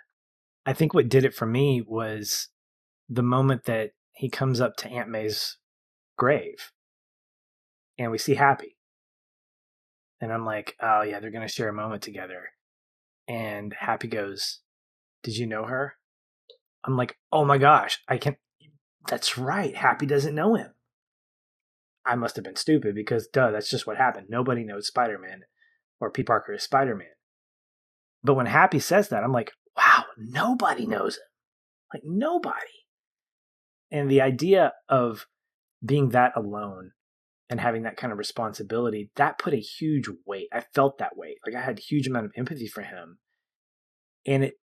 [SPEAKER 1] I think what did it for me was the moment that he comes up to Aunt May's grave and we see Happy. And I'm like, oh, yeah, they're going to share a moment together. And Happy goes, Did you know her? I'm like, oh my gosh, I can't. That's right. Happy doesn't know him. I must have been stupid because, duh, that's just what happened. Nobody knows Spider Man or P. Parker is Spider Man. But when Happy says that, I'm like, wow, nobody knows him. Like, nobody. And the idea of being that alone and having that kind of responsibility, that put a huge weight. I felt that weight. Like, I had a huge amount of empathy for him. And it,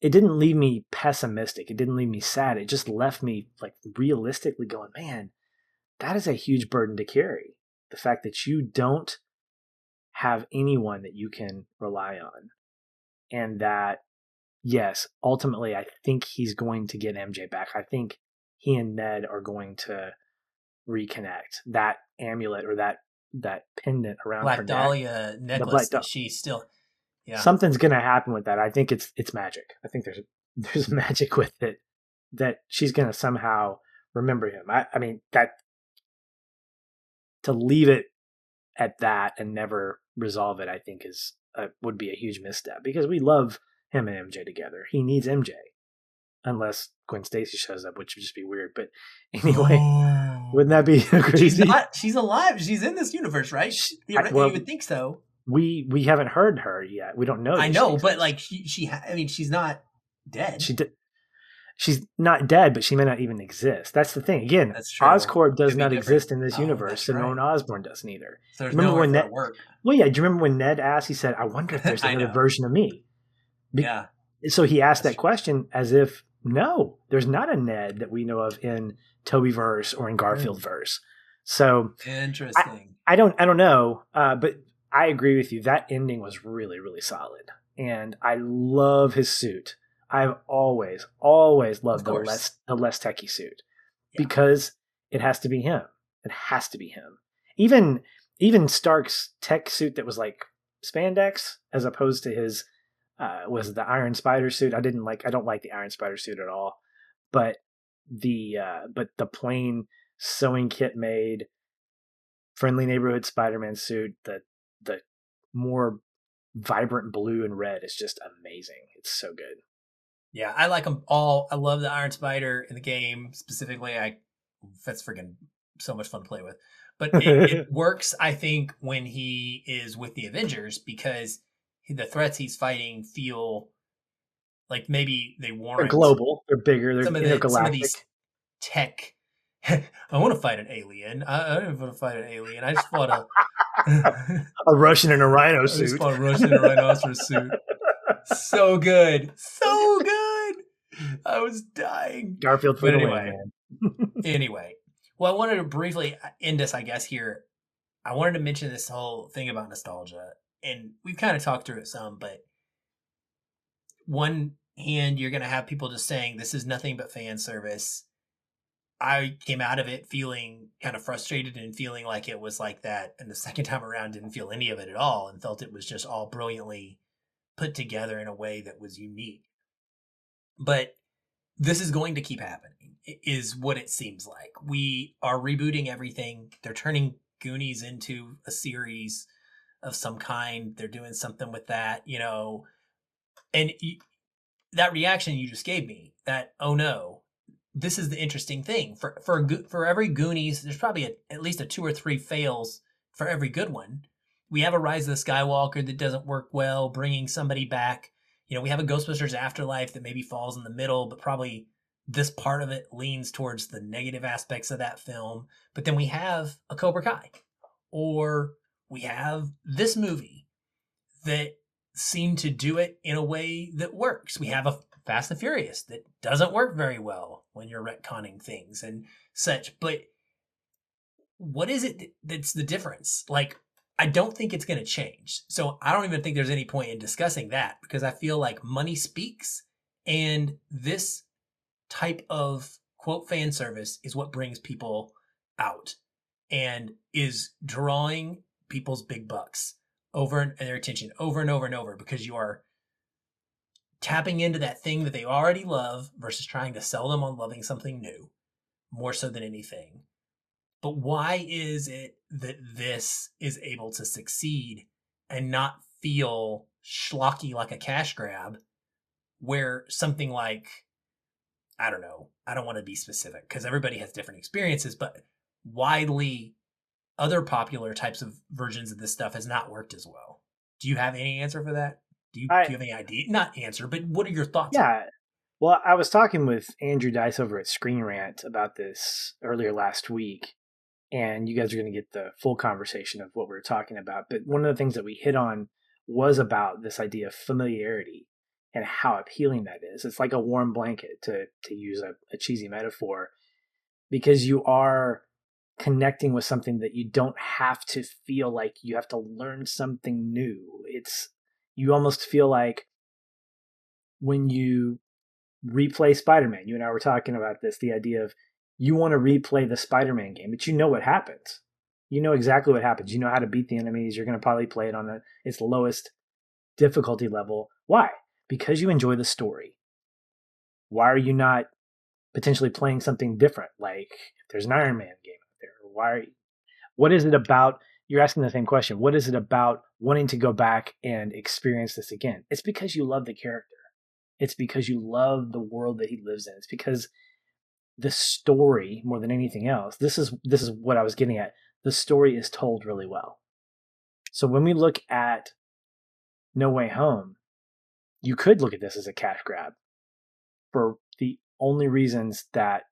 [SPEAKER 1] it didn't leave me pessimistic. It didn't leave me sad. It just left me like realistically going, man, that is a huge burden to carry. The fact that you don't have anyone that you can rely on and that yes, ultimately I think he's going to get MJ back. I think he and Ned are going to reconnect. That amulet or that that pendant around
[SPEAKER 3] Black
[SPEAKER 1] her
[SPEAKER 3] Dahlia
[SPEAKER 1] neck,
[SPEAKER 3] necklace that she still yeah.
[SPEAKER 1] Something's going to happen with that. I think it's it's magic. I think there's there's magic with it that she's going to somehow remember him. I, I mean that to leave it at that and never resolve it, I think is uh, would be a huge misstep because we love him and MJ together. He needs MJ, unless Gwen Stacy shows up, which would just be weird. But anyway, oh. wouldn't that be crazy?
[SPEAKER 3] She's, not, she's alive. She's in this universe, right? She, I, well, you would think so.
[SPEAKER 1] We we haven't heard her yet. We don't know.
[SPEAKER 3] I know, but like she, she I mean, she's not dead.
[SPEAKER 1] She did. She's not dead, but she may not even exist. That's the thing. Again, Oscorp does not exist in this oh, universe, and right. Norman Osborn doesn't either.
[SPEAKER 3] So there's remember when Ned? Work.
[SPEAKER 1] Well, yeah. Do you remember when Ned asked? He said, "I wonder if there's another version of me."
[SPEAKER 3] Be- yeah.
[SPEAKER 1] So he asked That's that true. question as if no, there's not a Ned that we know of in Tobey verse or in Garfield verse. So
[SPEAKER 3] interesting.
[SPEAKER 1] I, I, don't I don't know, uh, but I agree with you. That ending was really really solid, and I love his suit. I've always, always loved the less the less techie suit yeah. because it has to be him. It has to be him. Even even Stark's tech suit that was like spandex as opposed to his uh, was the Iron Spider suit. I didn't like. I don't like the Iron Spider suit at all. But the uh, but the plain sewing kit made friendly neighborhood Spider-Man suit. The the more vibrant blue and red is just amazing. It's so good.
[SPEAKER 3] Yeah, I like them all. I love the Iron Spider in the game specifically. I that's freaking so much fun to play with. But it, it works, I think, when he is with the Avengers because the threats he's fighting feel like maybe they warrant.
[SPEAKER 1] They're global. They're bigger. They're some of, the, some of these
[SPEAKER 3] tech. I want to fight an alien. I, I don't want to fight an alien. I just want a
[SPEAKER 1] a Russian in a rhino suit.
[SPEAKER 3] I just want a Russian in a rhinoceros suit so good, so good. I was dying.
[SPEAKER 1] Garfield, but anyway,
[SPEAKER 3] anyway, well, I wanted to briefly uh, end this, I guess. Here, I wanted to mention this whole thing about nostalgia, and we've kind of talked through it some, but one hand, you're going to have people just saying this is nothing but fan service. I came out of it feeling kind of frustrated and feeling like it was like that. And the second time around, didn't feel any of it at all and felt it was just all brilliantly put together in a way that was unique. But this is going to keep happening, is what it seems like. We are rebooting everything. They're turning Goonies into a series of some kind. They're doing something with that, you know. And that reaction you just gave me, that oh no, this is the interesting thing for for for every Goonies, there's probably a, at least a two or three fails for every good one. We have a Rise of the Skywalker that doesn't work well, bringing somebody back. You know, we have a Ghostbusters Afterlife that maybe falls in the middle, but probably this part of it leans towards the negative aspects of that film. But then we have a Cobra Kai, or we have this movie that seem to do it in a way that works. We have a Fast and Furious that doesn't work very well when you're retconning things and such. But what is it that's the difference? Like, I don't think it's going to change. So I don't even think there's any point in discussing that because I feel like money speaks and this type of quote fan service is what brings people out and is drawing people's big bucks over and their attention over and over and over because you are tapping into that thing that they already love versus trying to sell them on loving something new more so than anything. But why is it that this is able to succeed and not feel schlocky like a cash grab where something like I don't know, I don't want to be specific because everybody has different experiences, but widely other popular types of versions of this stuff has not worked as well. Do you have any answer for that? Do you, I, do you have any idea? Not answer, but what are your thoughts?
[SPEAKER 1] Yeah. Well, I was talking with Andrew Dice over at Screen Rant about this earlier last week, and you guys are going to get the full conversation of what we are talking about. But one of the things that we hit on was about this idea of familiarity and how appealing that is. It's like a warm blanket, to to use a, a cheesy metaphor, because you are connecting with something that you don't have to feel like you have to learn something new. It's you almost feel like when you replay Spider-Man, you and I were talking about this, the idea of you want to replay the Spider-Man game, but you know what happens. You know exactly what happens. You know how to beat the enemies. You're going to probably play it on the, its lowest difficulty level. Why? Because you enjoy the story. Why are you not potentially playing something different? Like if there's an Iron Man game out there, why? Are you, What is it about? You're asking the same question. What is it about wanting to go back and experience this again? It's because you love the character. It's because you love the world that he lives in. It's because the story, more than anything else, this is this is what I was getting at. The story is told really well. So when we look at No Way Home, you could look at this as a cash grab for the only reasons that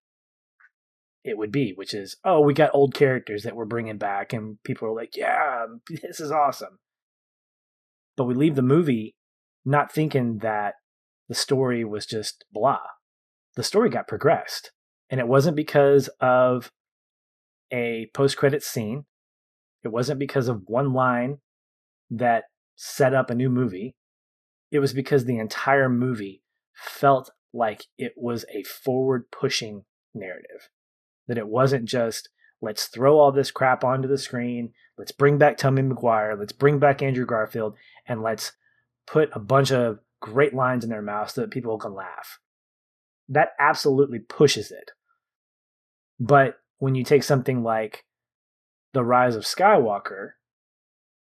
[SPEAKER 1] it would be, which is, oh, we got old characters that we're bringing back, and people are like, yeah, this is awesome. But we leave the movie not thinking that the story was just blah. The story got progressed, and it wasn't because of a post credit scene. It wasn't because of one line that set up a new movie. It was because the entire movie felt like it was a forward pushing narrative that it wasn't just let's throw all this crap onto the screen, let's bring back Tobey Maguire, let's bring back Andrew Garfield, and let's put a bunch of great lines in their mouth so that people can laugh. That absolutely pushes it. But when you take something like The Rise of Skywalker,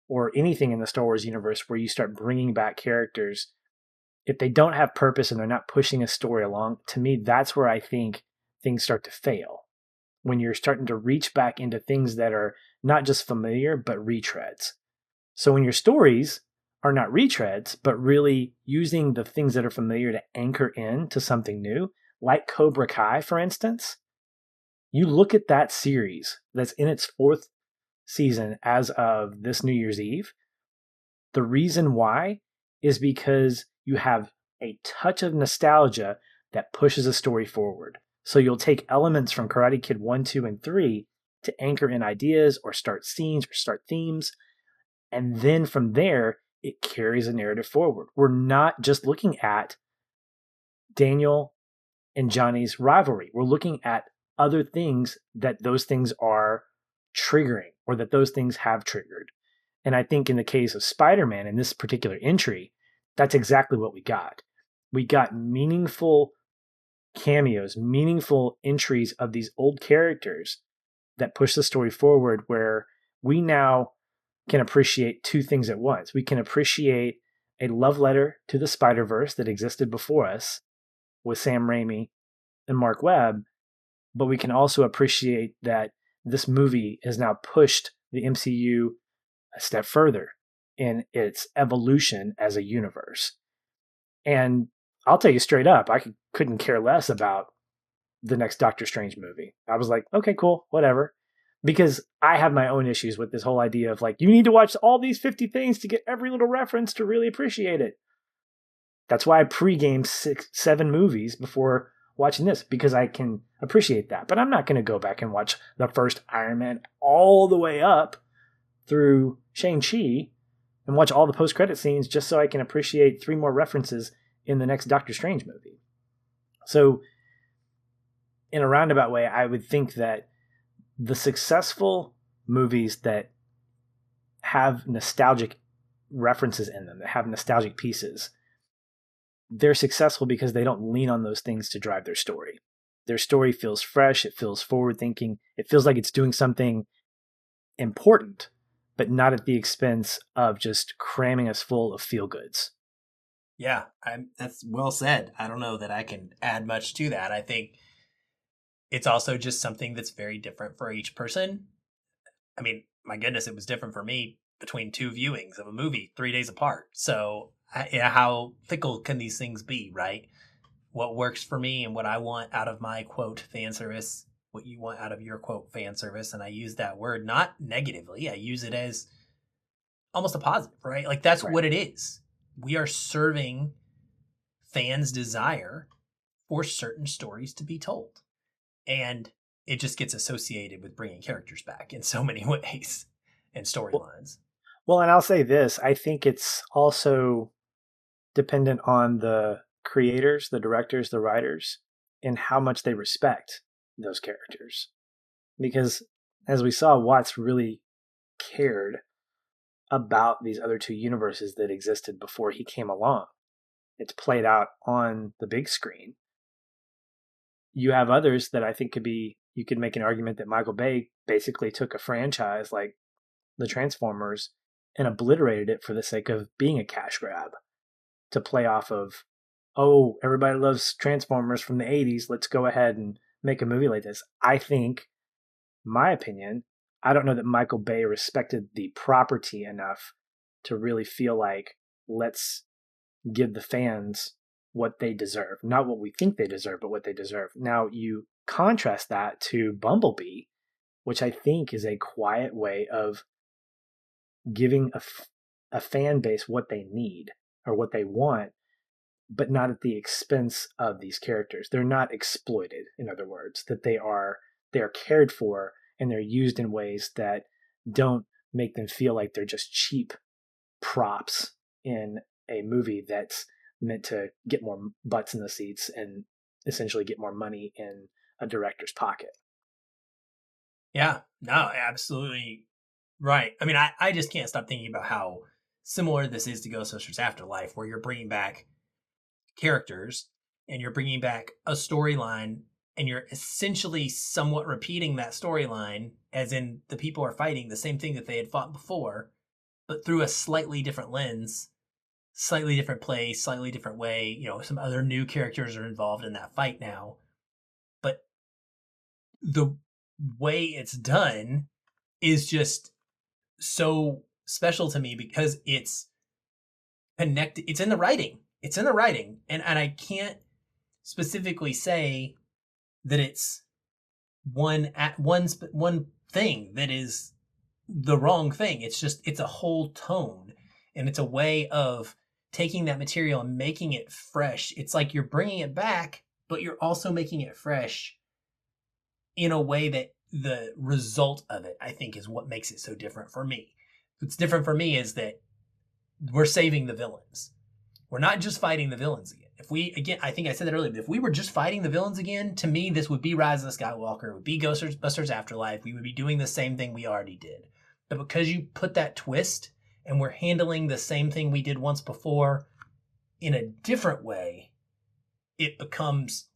[SPEAKER 1] or anything in the Star Wars universe where you start bringing back characters, if they don't have purpose and they're not pushing a story along, to me, that's where I think things start to fail when you're starting to reach back into things that are not just familiar, but retreads. So when your stories are not retreads, but really using the things that are familiar to anchor in to something new, like Cobra Kai, for instance, you look at that series that's in its fourth season as of this New Year's Eve. The reason why is because you have a touch of nostalgia that pushes a story forward. So you'll take elements from Karate Kid 1, 2, and 3 to anchor in ideas or start scenes or start themes. And then from there, it carries a narrative forward. We're not just looking at Daniel and Johnny's rivalry, we're looking at other things that those things are triggering or that those things have triggered. And I think in the case of Spider Man in this particular entry, that's exactly what we got. We got meaningful cameos, meaningful entries of these old characters that push the story forward where we now can appreciate two things at once. We can appreciate a love letter to the Spider Verse that existed before us with Sam Raimi and Marc Webb, but we can also appreciate that this movie has now pushed the MCU a step further in its evolution as a universe. And I'll tell you straight up, I couldn't care less about the next Doctor Strange movie. I was like, okay, cool, whatever. Because I have my own issues with this whole idea of like, you need to watch all these 50 things to get every little reference to really appreciate it. That's why I pre-game six, seven movies before watching this because I can appreciate that. But I'm not going to go back and watch the first Iron Man all the way up through Shang-Chi and watch all the post-credit scenes just so I can appreciate three more references in the next Doctor Strange movie. So in a roundabout way, I would think that the successful movies that have nostalgic references in them, that have nostalgic pieces, they're successful because they don't lean on those things to drive their story. Their story feels fresh, it feels forward thinking, it feels like it's doing something important, but not at the expense of just cramming us full of feel goods.
[SPEAKER 3] Yeah, I'm, that's well said. I don't know that I can add much to that. I think it's also just something that's very different for each person. I mean, my goodness, it was different for me between two viewings of a movie three days apart. So Uh, how fickle can these things be, right? What works for me and what I want out of my quote fan service, what you want out of your quote fan service. And I use that word not negatively, I use it as almost a positive, right? Like that's right. what it is. We are serving fans' desire for certain stories to be told. And it just gets associated with bringing characters back in so many ways and storylines.
[SPEAKER 1] Well, and I'll say this I think it's also dependent on the creators, the directors, the writers, and how much they respect those characters. Because as we saw, Watts really cared about these other two universes that existed before he came along. It's played out on the big screen. You have others that I think could be, you could make an argument that Michael Bay basically took a franchise like the Transformers and obliterated it for the sake of being a cash grab to play off of, oh, everybody loves Transformers from the 80s. Let's go ahead and make a movie like this. I think, my opinion, I don't know that Michael Bay respected the property enough to really feel like, let's give the fans what they deserve. Not what we think they deserve, but what they deserve. Now, you contrast that to Bumblebee, which I think is a quiet way of giving a, a fan base what they need or what they want, but not at the expense of these characters. They're not exploited, in other words, that they are they are cared for and they're used in ways that don't make them feel like they're just cheap props in a movie that's meant to get more butts in the seats and essentially get more money in a director's pocket.
[SPEAKER 3] Yeah, no, absolutely right. I mean, I, I just can't stop thinking about how similar this is to Ghostbusters Afterlife, where you're bringing back characters and you're bringing back a storyline and you're essentially somewhat repeating that storyline, as in the people are fighting the same thing that they had fought before, but through a slightly different lens, slightly different play, slightly different way. You know, some other new characters are involved in that fight now. But the way it's done is just so special to me because it's connected it's in the writing it's in the writing and and i can't specifically say that it's one at one one thing that is the wrong thing it's just it's a whole tone and it's a way of taking that material and making it fresh. It's like you're bringing it back but you're also making it fresh in a way that the result of it i think is what makes it so different for me what's different for me is that we're saving the villains. We're not just fighting the villains again. If we again, I think I said that earlier. But if we were just fighting the villains again, to me, this would be Rise of the Skywalker. It would be Ghostbusters Afterlife. We would be doing the same thing we already did. But because you put that twist, and we're handling the same thing we did once before in a different way, it becomes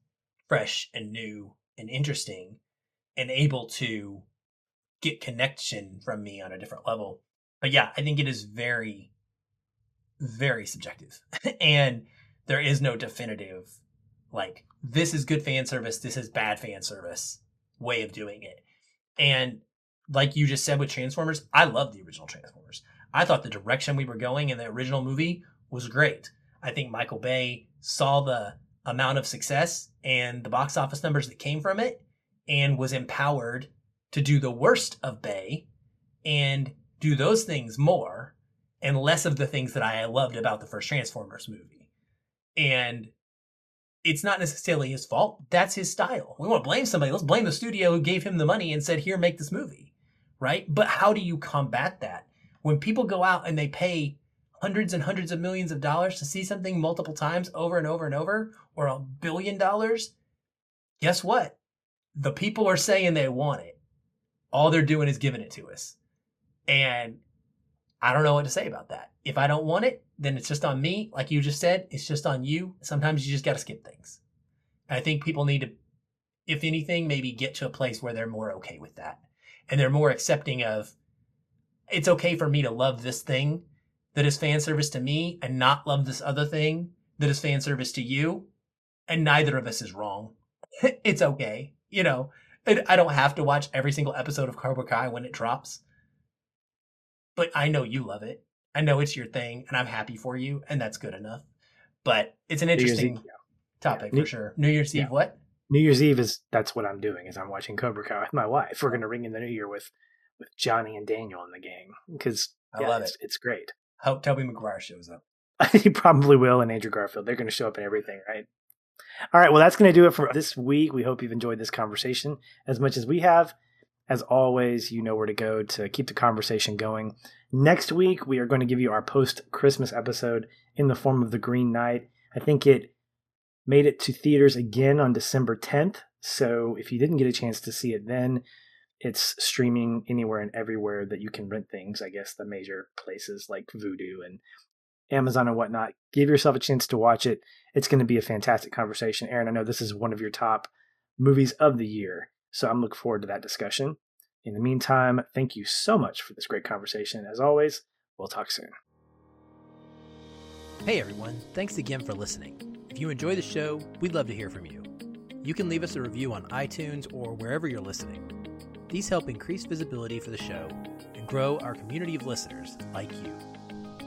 [SPEAKER 3] fresh and new and interesting, and able to get connection from me on a different level but yeah, I think it is very very subjective. and there is no definitive, like, this is good fan service, this is bad fan service way of doing it. And like you just said with Transformers, I love the original Transformers. I thought the direction we were going in the original movie was great. I think Michael Bay saw the amount of success and the box office numbers that came from it and was empowered to do the worst of Bay and do those things more and less of the things that I loved about the first Transformers movie. And it's not necessarily his fault. That's his style. We want to blame somebody. Let's blame the studio who gave him the money and said, here, make this movie. Right? But how do you combat that? When people go out and they pay hundreds and hundreds of millions of dollars to see something multiple times over and over and over, or a billion dollars, guess what? The people are saying they want it. All they're doing is giving it to us. And I don't know what to say about that. If I don't want it, then it's just on me. Like you just said, it's just on you. Sometimes you just got to skip things. I think people need to, if anything, maybe get to a place where they're more okay with that. And they're more accepting of, it's okay for me to love this thing that is fan service to me and not love this other thing that is fan service to you. And neither of us is wrong. it's okay. You know, I don't have to watch every single episode of Cobra Kai when it drops. But I know you love it. I know it's your thing and I'm happy for you. And that's good enough. But it's an interesting Eve, topic yeah. for sure. New Year's Eve, what?
[SPEAKER 1] New Year's Eve is that's what I'm doing is I'm watching Cobra Kai with my wife. We're going to ring in the new year with with Johnny and Daniel in the gang because I love it's, it. It's great.
[SPEAKER 3] Hope Tobey Maguire shows up.
[SPEAKER 1] he probably will, and Andrew Garfield. They're going to show up in everything, right? All right. Well, that's going to do it for this week. We hope you've enjoyed this conversation as much as we have. As always, you know where to go to keep the conversation going. Next week, we are going to give you our post Christmas episode in the form of The Green Knight. I think it made it to theaters again on December 10th. So if you didn't get a chance to see it then, it's streaming anywhere and everywhere that you can rent things. I guess the major places like Vudu and Amazon and whatnot. Give yourself a chance to watch it. It's going to be a fantastic conversation. Aaron, I know this is one of your top movies of the year. So I'm looking forward to that discussion. In the meantime, thank you so much for this great conversation. As always, we'll talk soon.
[SPEAKER 2] Hey everyone, thanks again for listening. If you enjoy the show, we'd love to hear from you. You can leave us a review on iTunes or wherever you're listening. These help increase visibility for the show and grow our community of listeners like you.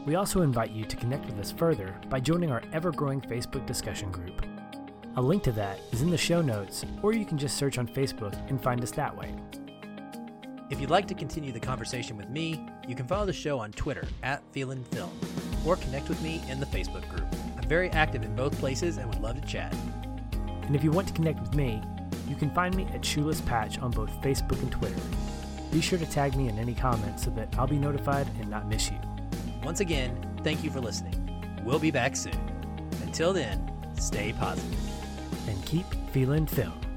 [SPEAKER 2] We also invite you to connect with us further by joining our ever growing Facebook discussion group. A link to that is in the show notes, or you can just search on Facebook and find us that way. If you'd like to continue the conversation with me, you can follow the show on Twitter at Feelin Film, or connect with me in the Facebook group. I'm very active in both places and would love to chat. And if you want to connect with me, you can find me at Shoeless Patch on both Facebook and Twitter. Be sure to tag me in any comments so that I'll be notified and not miss you. Once again, thank you for listening. We'll be back soon. Until then, stay positive and keep feeling film.